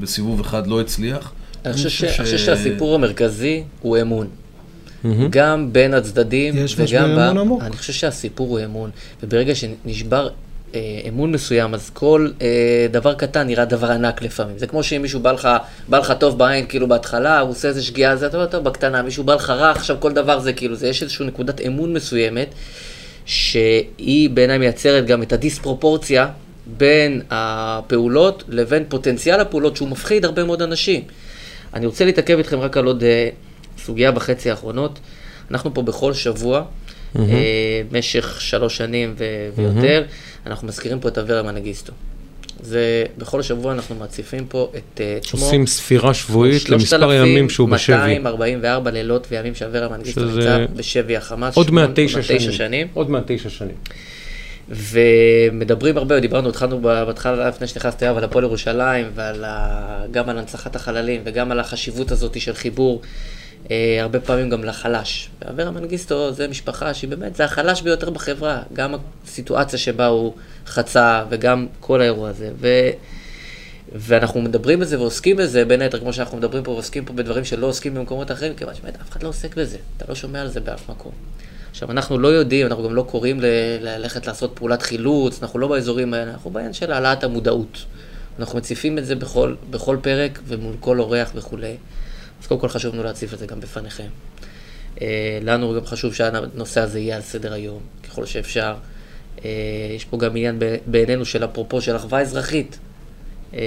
בסיבוב אחד לא הצליח. אני חושב שהסיפור המרכזי הוא אמון. מהמם. גם בין הצדדים יש וגם ב... אמון עמוק. אני חושב שהסיפור הוא אמון. וברגע שנשבר אה, אמון מסוים, אז כל אה, דבר קטן נראה דבר ענק לפעמים. זה כמו שאם מישהו בא לך, בא לך טוב בעין, כאילו בהתחלה, הוא עושה איזה שגיאה, זה אתה אומר, טוב, בקטנה, מישהו בא לך רע, עכשיו כל דבר זה כאילו, זה יש איזושהי נקודת אמון מסוימת, שהיא בעיניי מייצרת גם את הדיספרופורציה בין הפעולות לבין פוטנציאל הפעולות שהוא מפחיד הרבה מאוד אנשים. אני רוצה להתעכב איתכם רק על עוד אה, סוגיה בחצי האחרונות. אנחנו פה בכל שבוע, אה, במשך שלוש שנים ו- ויותר, אנחנו מזכירים פה את אברה מנגיסטו. זה, בכל שבוע אנחנו מציפים פה את את שמו. עושים ספירה שבועית למספר הימים שהוא בשבי. 3,244 לילות וימים שאברה מנגיסטו שזה- נמצא בשבי החמאס. עוד מעט תשע שנים. שנים. עוד מעט תשע שנים. ומדברים הרבה, דיברנו, התחלנו בהתחלה, לפני שנכנסתי אליו, על הפועל ירושלים, ועל ה... גם על הנצחת החללים, וגם על החשיבות הזאת של חיבור, הרבה פעמים גם לחלש. ואברה מנגיסטו זה משפחה שהיא באמת, זה החלש ביותר בחברה, גם הסיטואציה שבה הוא חצה, וגם כל האירוע הזה. ו... ואנחנו מדברים בזה ועוסקים בזה, בין היתר, כמו שאנחנו מדברים פה ועוסקים פה בדברים שלא עוסקים במקומות אחרים, כיוון שבאמת אף אחד לא עוסק בזה, אתה לא שומע על זה באף מקום. עכשיו, אנחנו לא יודעים, אנחנו גם לא קוראים ללכת לעשות פעולת חילוץ, אנחנו לא באזורים האלה, אנחנו בעניין של העלאת המודעות. אנחנו מציפים את זה בכל, בכל פרק ומול כל אורח וכולי. אז קודם כל חשוב לנו להציף את זה גם בפניכם. אה, לנו גם חשוב שהנושא הזה יהיה על סדר היום, ככל שאפשר. אה, יש פה גם עניין ב- בעינינו של אפרופו של אחווה אזרחית. אה,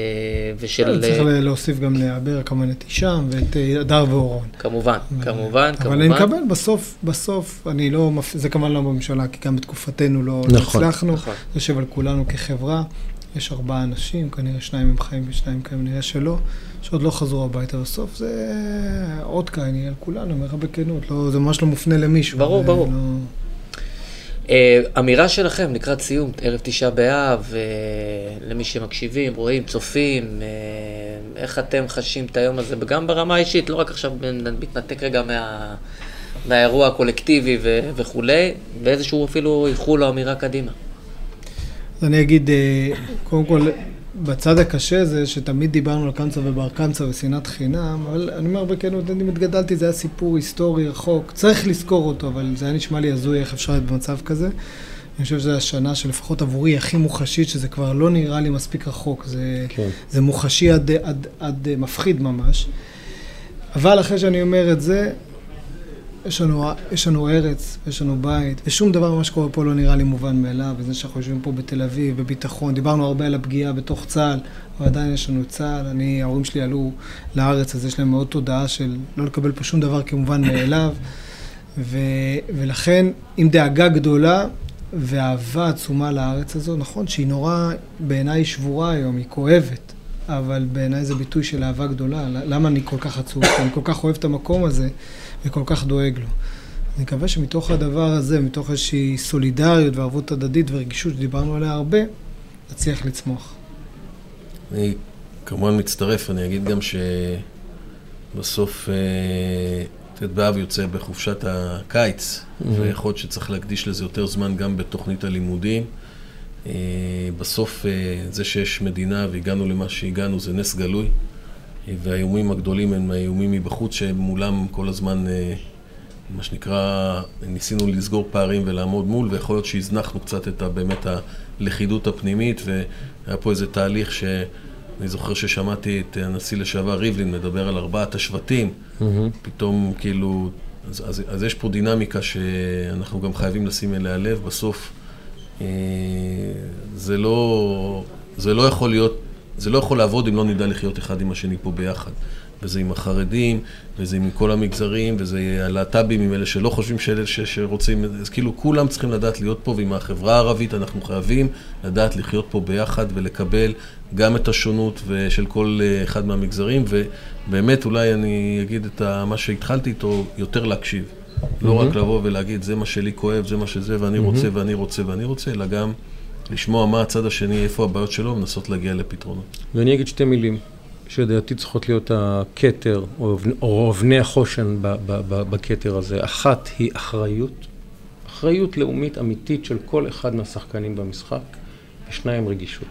ושל... צריך להוסיף גם לאבר כמובן את הישאם ואת הדר ואורון. כמובן, כמובן, אבל כמובן. אני מקבל, בסוף, בסוף, אני לא, מפ- זה כמובן לא בממשלה, כי גם בתקופתנו לא לא נכון, הצלחנו. נכון. זה יושב על כולנו כחברה. יש ארבעה אנשים, כנראה שניים הם חיים ושניים כנראה שלא, שעוד לא חזרו הביתה. בסוף זה אות קין על כולנו, אומר לך בכנות, לא, זה ממש לא מופנה למישהו. ברור, זה ברור. לא... אה, אמירה שלכם לקראת סיום, ערב תשעה באב, אה, למי שמקשיבים, רואים, צופים, אה, איך אתם חשים את היום הזה, וגם ברמה האישית, לא רק עכשיו מתנתק רגע מה, מהאירוע הקולקטיבי ו, וכולי, ואיזשהו אפילו איחול או אמירה קדימה. אז אני אגיד, אה, קודם כל, בצד הקשה זה שתמיד דיברנו על קמצא ובר קמצא ושנאת חינם, אבל אני אומר בכנות, אני גדלתי, זה היה סיפור היסטורי רחוק, צריך לזכור אותו, אבל זה היה נשמע לי הזוי איך אפשר להיות במצב כזה. אני חושב שזו השנה שלפחות עבורי הכי מוחשית, שזה כבר לא נראה לי מספיק רחוק, זה, כן. זה מוחשי עד, עד, עד אה, מפחיד ממש. אבל אחרי שאני אומר את זה, יש לנו, יש לנו ארץ, יש לנו בית, ושום דבר ממה שקורה פה לא נראה לי מובן מאליו, וזה שאנחנו יושבים פה בתל אביב, בביטחון, דיברנו הרבה על הפגיעה בתוך צה"ל, אבל עדיין יש לנו צה"ל, אני, ההורים שלי עלו לארץ, אז יש להם מאוד תודעה של לא לקבל פה שום דבר כמובן מאליו, ו, ולכן עם דאגה גדולה ואהבה עצומה לארץ הזו, נכון שהיא נורא, בעיניי שבורה היום, היא כואבת, אבל בעיניי זה ביטוי של אהבה גדולה. למה אני כל כך עצוב? כי אני כל כך אוהב את המקום הזה וכל כך דואג לו. אני מקווה שמתוך הדבר הזה, מתוך איזושהי סולידריות וערבות הדדית ורגישות שדיברנו עליה הרבה, נצליח לצמוח. אני כמובן מצטרף, אני אגיד גם שבסוף אה, ט' באב יוצא בחופשת הקיץ, ויכול להיות שצריך להקדיש לזה יותר זמן גם בתוכנית הלימודים. אה, בסוף אה, זה שיש מדינה והגענו למה שהגענו זה נס גלוי, אה, והאיומים הגדולים הם האיומים מבחוץ שמולם כל הזמן, מה שנקרא, ניסינו לסגור פערים ולעמוד מול, ויכול להיות שהזנחנו קצת את ה, באמת הלכידות הפנימית, והיה פה איזה תהליך ש... אני זוכר ששמעתי את הנשיא לשעבר ריבלין מדבר על ארבעת השבטים, פתאום כאילו, אז, אז, אז יש פה דינמיקה שאנחנו גם חייבים לשים אליה לב. בסוף זה לא, זה לא יכול להיות, זה לא יכול לעבוד אם לא נדע לחיות אחד עם השני פה ביחד. וזה עם החרדים, וזה עם כל המגזרים, וזה הלהט"בים, עם אלה שלא חושבים שאלה ש, שרוצים, אז כאילו כולם צריכים לדעת להיות פה, ועם החברה הערבית אנחנו חייבים לדעת לחיות פה ביחד ולקבל גם את השונות של כל אה, אחד מהמגזרים, ובאמת אולי אני אגיד את מה שהתחלתי איתו, יותר להקשיב. לא. רק לבוא ולהגיד, זה מה שלי כואב, זה מה שזה, ואני. רוצה, ואני רוצה, ואני רוצה, אלא גם לשמוע מה הצד השני, איפה הבעיות שלו, ולנסות להגיע לפתרונות. ואני אגיד שתי מילים. שלדעתי צריכות להיות הכתר, או אבני החושן בכתר הזה. אחת היא אחריות, אחריות לאומית אמיתית של כל אחד מהשחקנים במשחק, ושניים רגישות.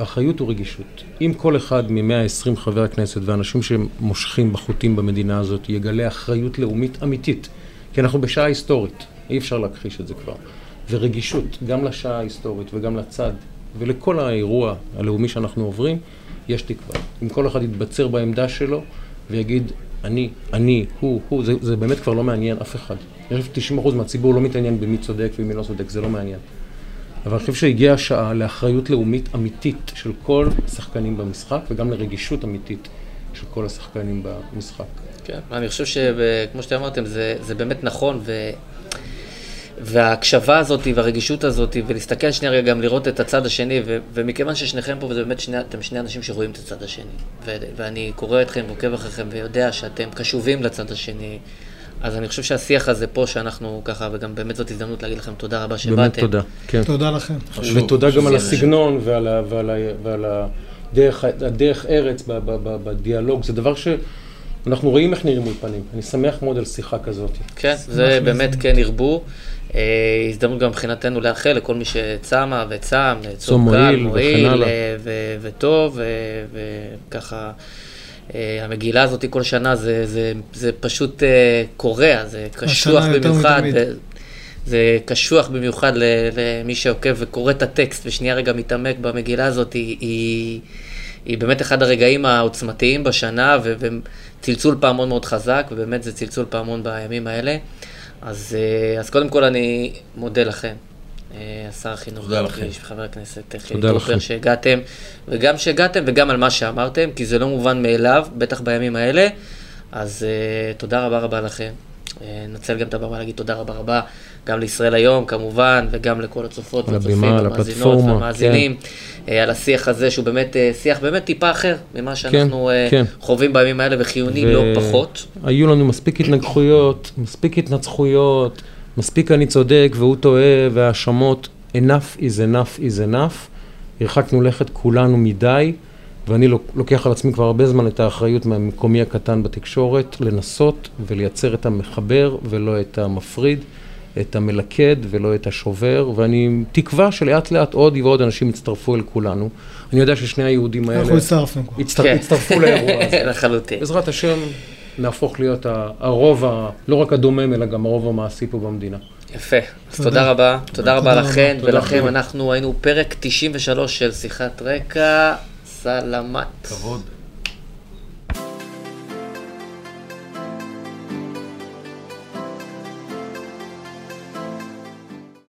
האחריות ורגישות. אם כל אחד מ-120 חברי הכנסת ואנשים שמושכים בחוטים במדינה הזאת יגלה אחריות לאומית אמיתית, כי אנחנו בשעה היסטורית, אי אפשר להכחיש את זה כבר, ורגישות גם לשעה ההיסטורית וגם לצד ולכל האירוע הלאומי שאנחנו עוברים, יש תקווה. אם כל אחד יתבצר בעמדה שלו ויגיד, אני, אני, הוא, הוא, זה, זה באמת כבר לא מעניין אף אחד. אני חושב ש-90% מהציבור לא מתעניין במי צודק ומי לא צודק, זה לא מעניין. אבל אני חושב שהגיעה השעה לאחריות לאומית אמיתית של כל השחקנים במשחק, וגם לרגישות אמיתית של כל השחקנים במשחק. כן, אני חושב שכמו שאתם אמרתם, זה, זה באמת נכון, ו... וההקשבה הזאת והרגישות הזאת, ולהסתכל שנייה רגע גם לראות את הצד השני, ו- ומכיוון ששניכם פה, וזה באמת שני, אתם שני אנשים שרואים את הצד השני, ו- ואני קורא אתכם ועוקב אחריכם ויודע שאתם קשובים לצד השני, אז אני חושב שהשיח הזה פה, שאנחנו ככה, וגם באמת זאת הזדמנות להגיד לכם תודה רבה שבאתם. באמת תודה, כן. תודה לכם. חשוב, ותודה גם על הסגנון ועל, ה- ועל, ה- ועל הדרך, הדרך ארץ בדיאלוג, זה דבר ש... אנחנו רואים איך נראים אולפנים, אני שמח מאוד על שיחה כזאת. כן, זה באמת כן ירבו. אה, הזדמנות גם מבחינתנו לאחל לכל מי שצמה וצם, צום מועיל וכן הלאה. אה, וטוב, וככה, אה, המגילה הזאת כל שנה זה, זה, זה פשוט קורע, זה קשוח במיוחד. זה קשוח במיוחד למי שעוקב וקורא את הטקסט ושנייה רגע מתעמק במגילה הזאת, היא, היא, היא באמת אחד הרגעים העוצמתיים בשנה וצלצול פעמון מאוד חזק, ובאמת זה צלצול פעמון בימים האלה. אז, אה, אז קודם כל אני מודה לכם, אה, שר החינוך, תודה לכם, חבר הכנסת חילי טרופר, שהגעתם, וגם שהגעתם וגם על מה שאמרתם, כי זה לא מובן מאליו, בטח בימים האלה, אז uh, תודה רבה רבה לכם. ננצל גם את הבמה להגיד תודה רבה רבה גם לישראל היום כמובן, וגם לכל הצופות והצופים, המאזינות והמאזינים, כן. על השיח הזה שהוא באמת שיח באמת טיפה אחר ממה שאנחנו כן, כן. חווים בימים האלה וחיוני ו... לא פחות. היו לנו מספיק התנגחויות, מספיק התנצחויות, מספיק אני צודק והוא טועה והאשמות, enough is enough is enough, הרחקנו לכת כולנו מדי. ואני לוקח על עצמי כבר הרבה זמן את האחריות מהמקומי הקטן בתקשורת, לנסות ולייצר את המחבר ולא את המפריד, את המלכד ולא את השובר, ואני תקווה שלאט לאט עוד ועוד אנשים יצטרפו אל כולנו. אני יודע ששני היהודים האלה... אנחנו הצטרפנו כבר. הצטר... כן. הצטרפו לאירוע הזה. לחלוטין. בעזרת השם נהפוך להיות הרוב, ה... לא רק הדומם, אלא גם הרוב המעשי פה במדינה. יפה, אז תודה, תודה רבה, תודה רבה לכן ולכם, אנחנו היינו פרק 93 של שיחת רקע. סלמת. כבוד.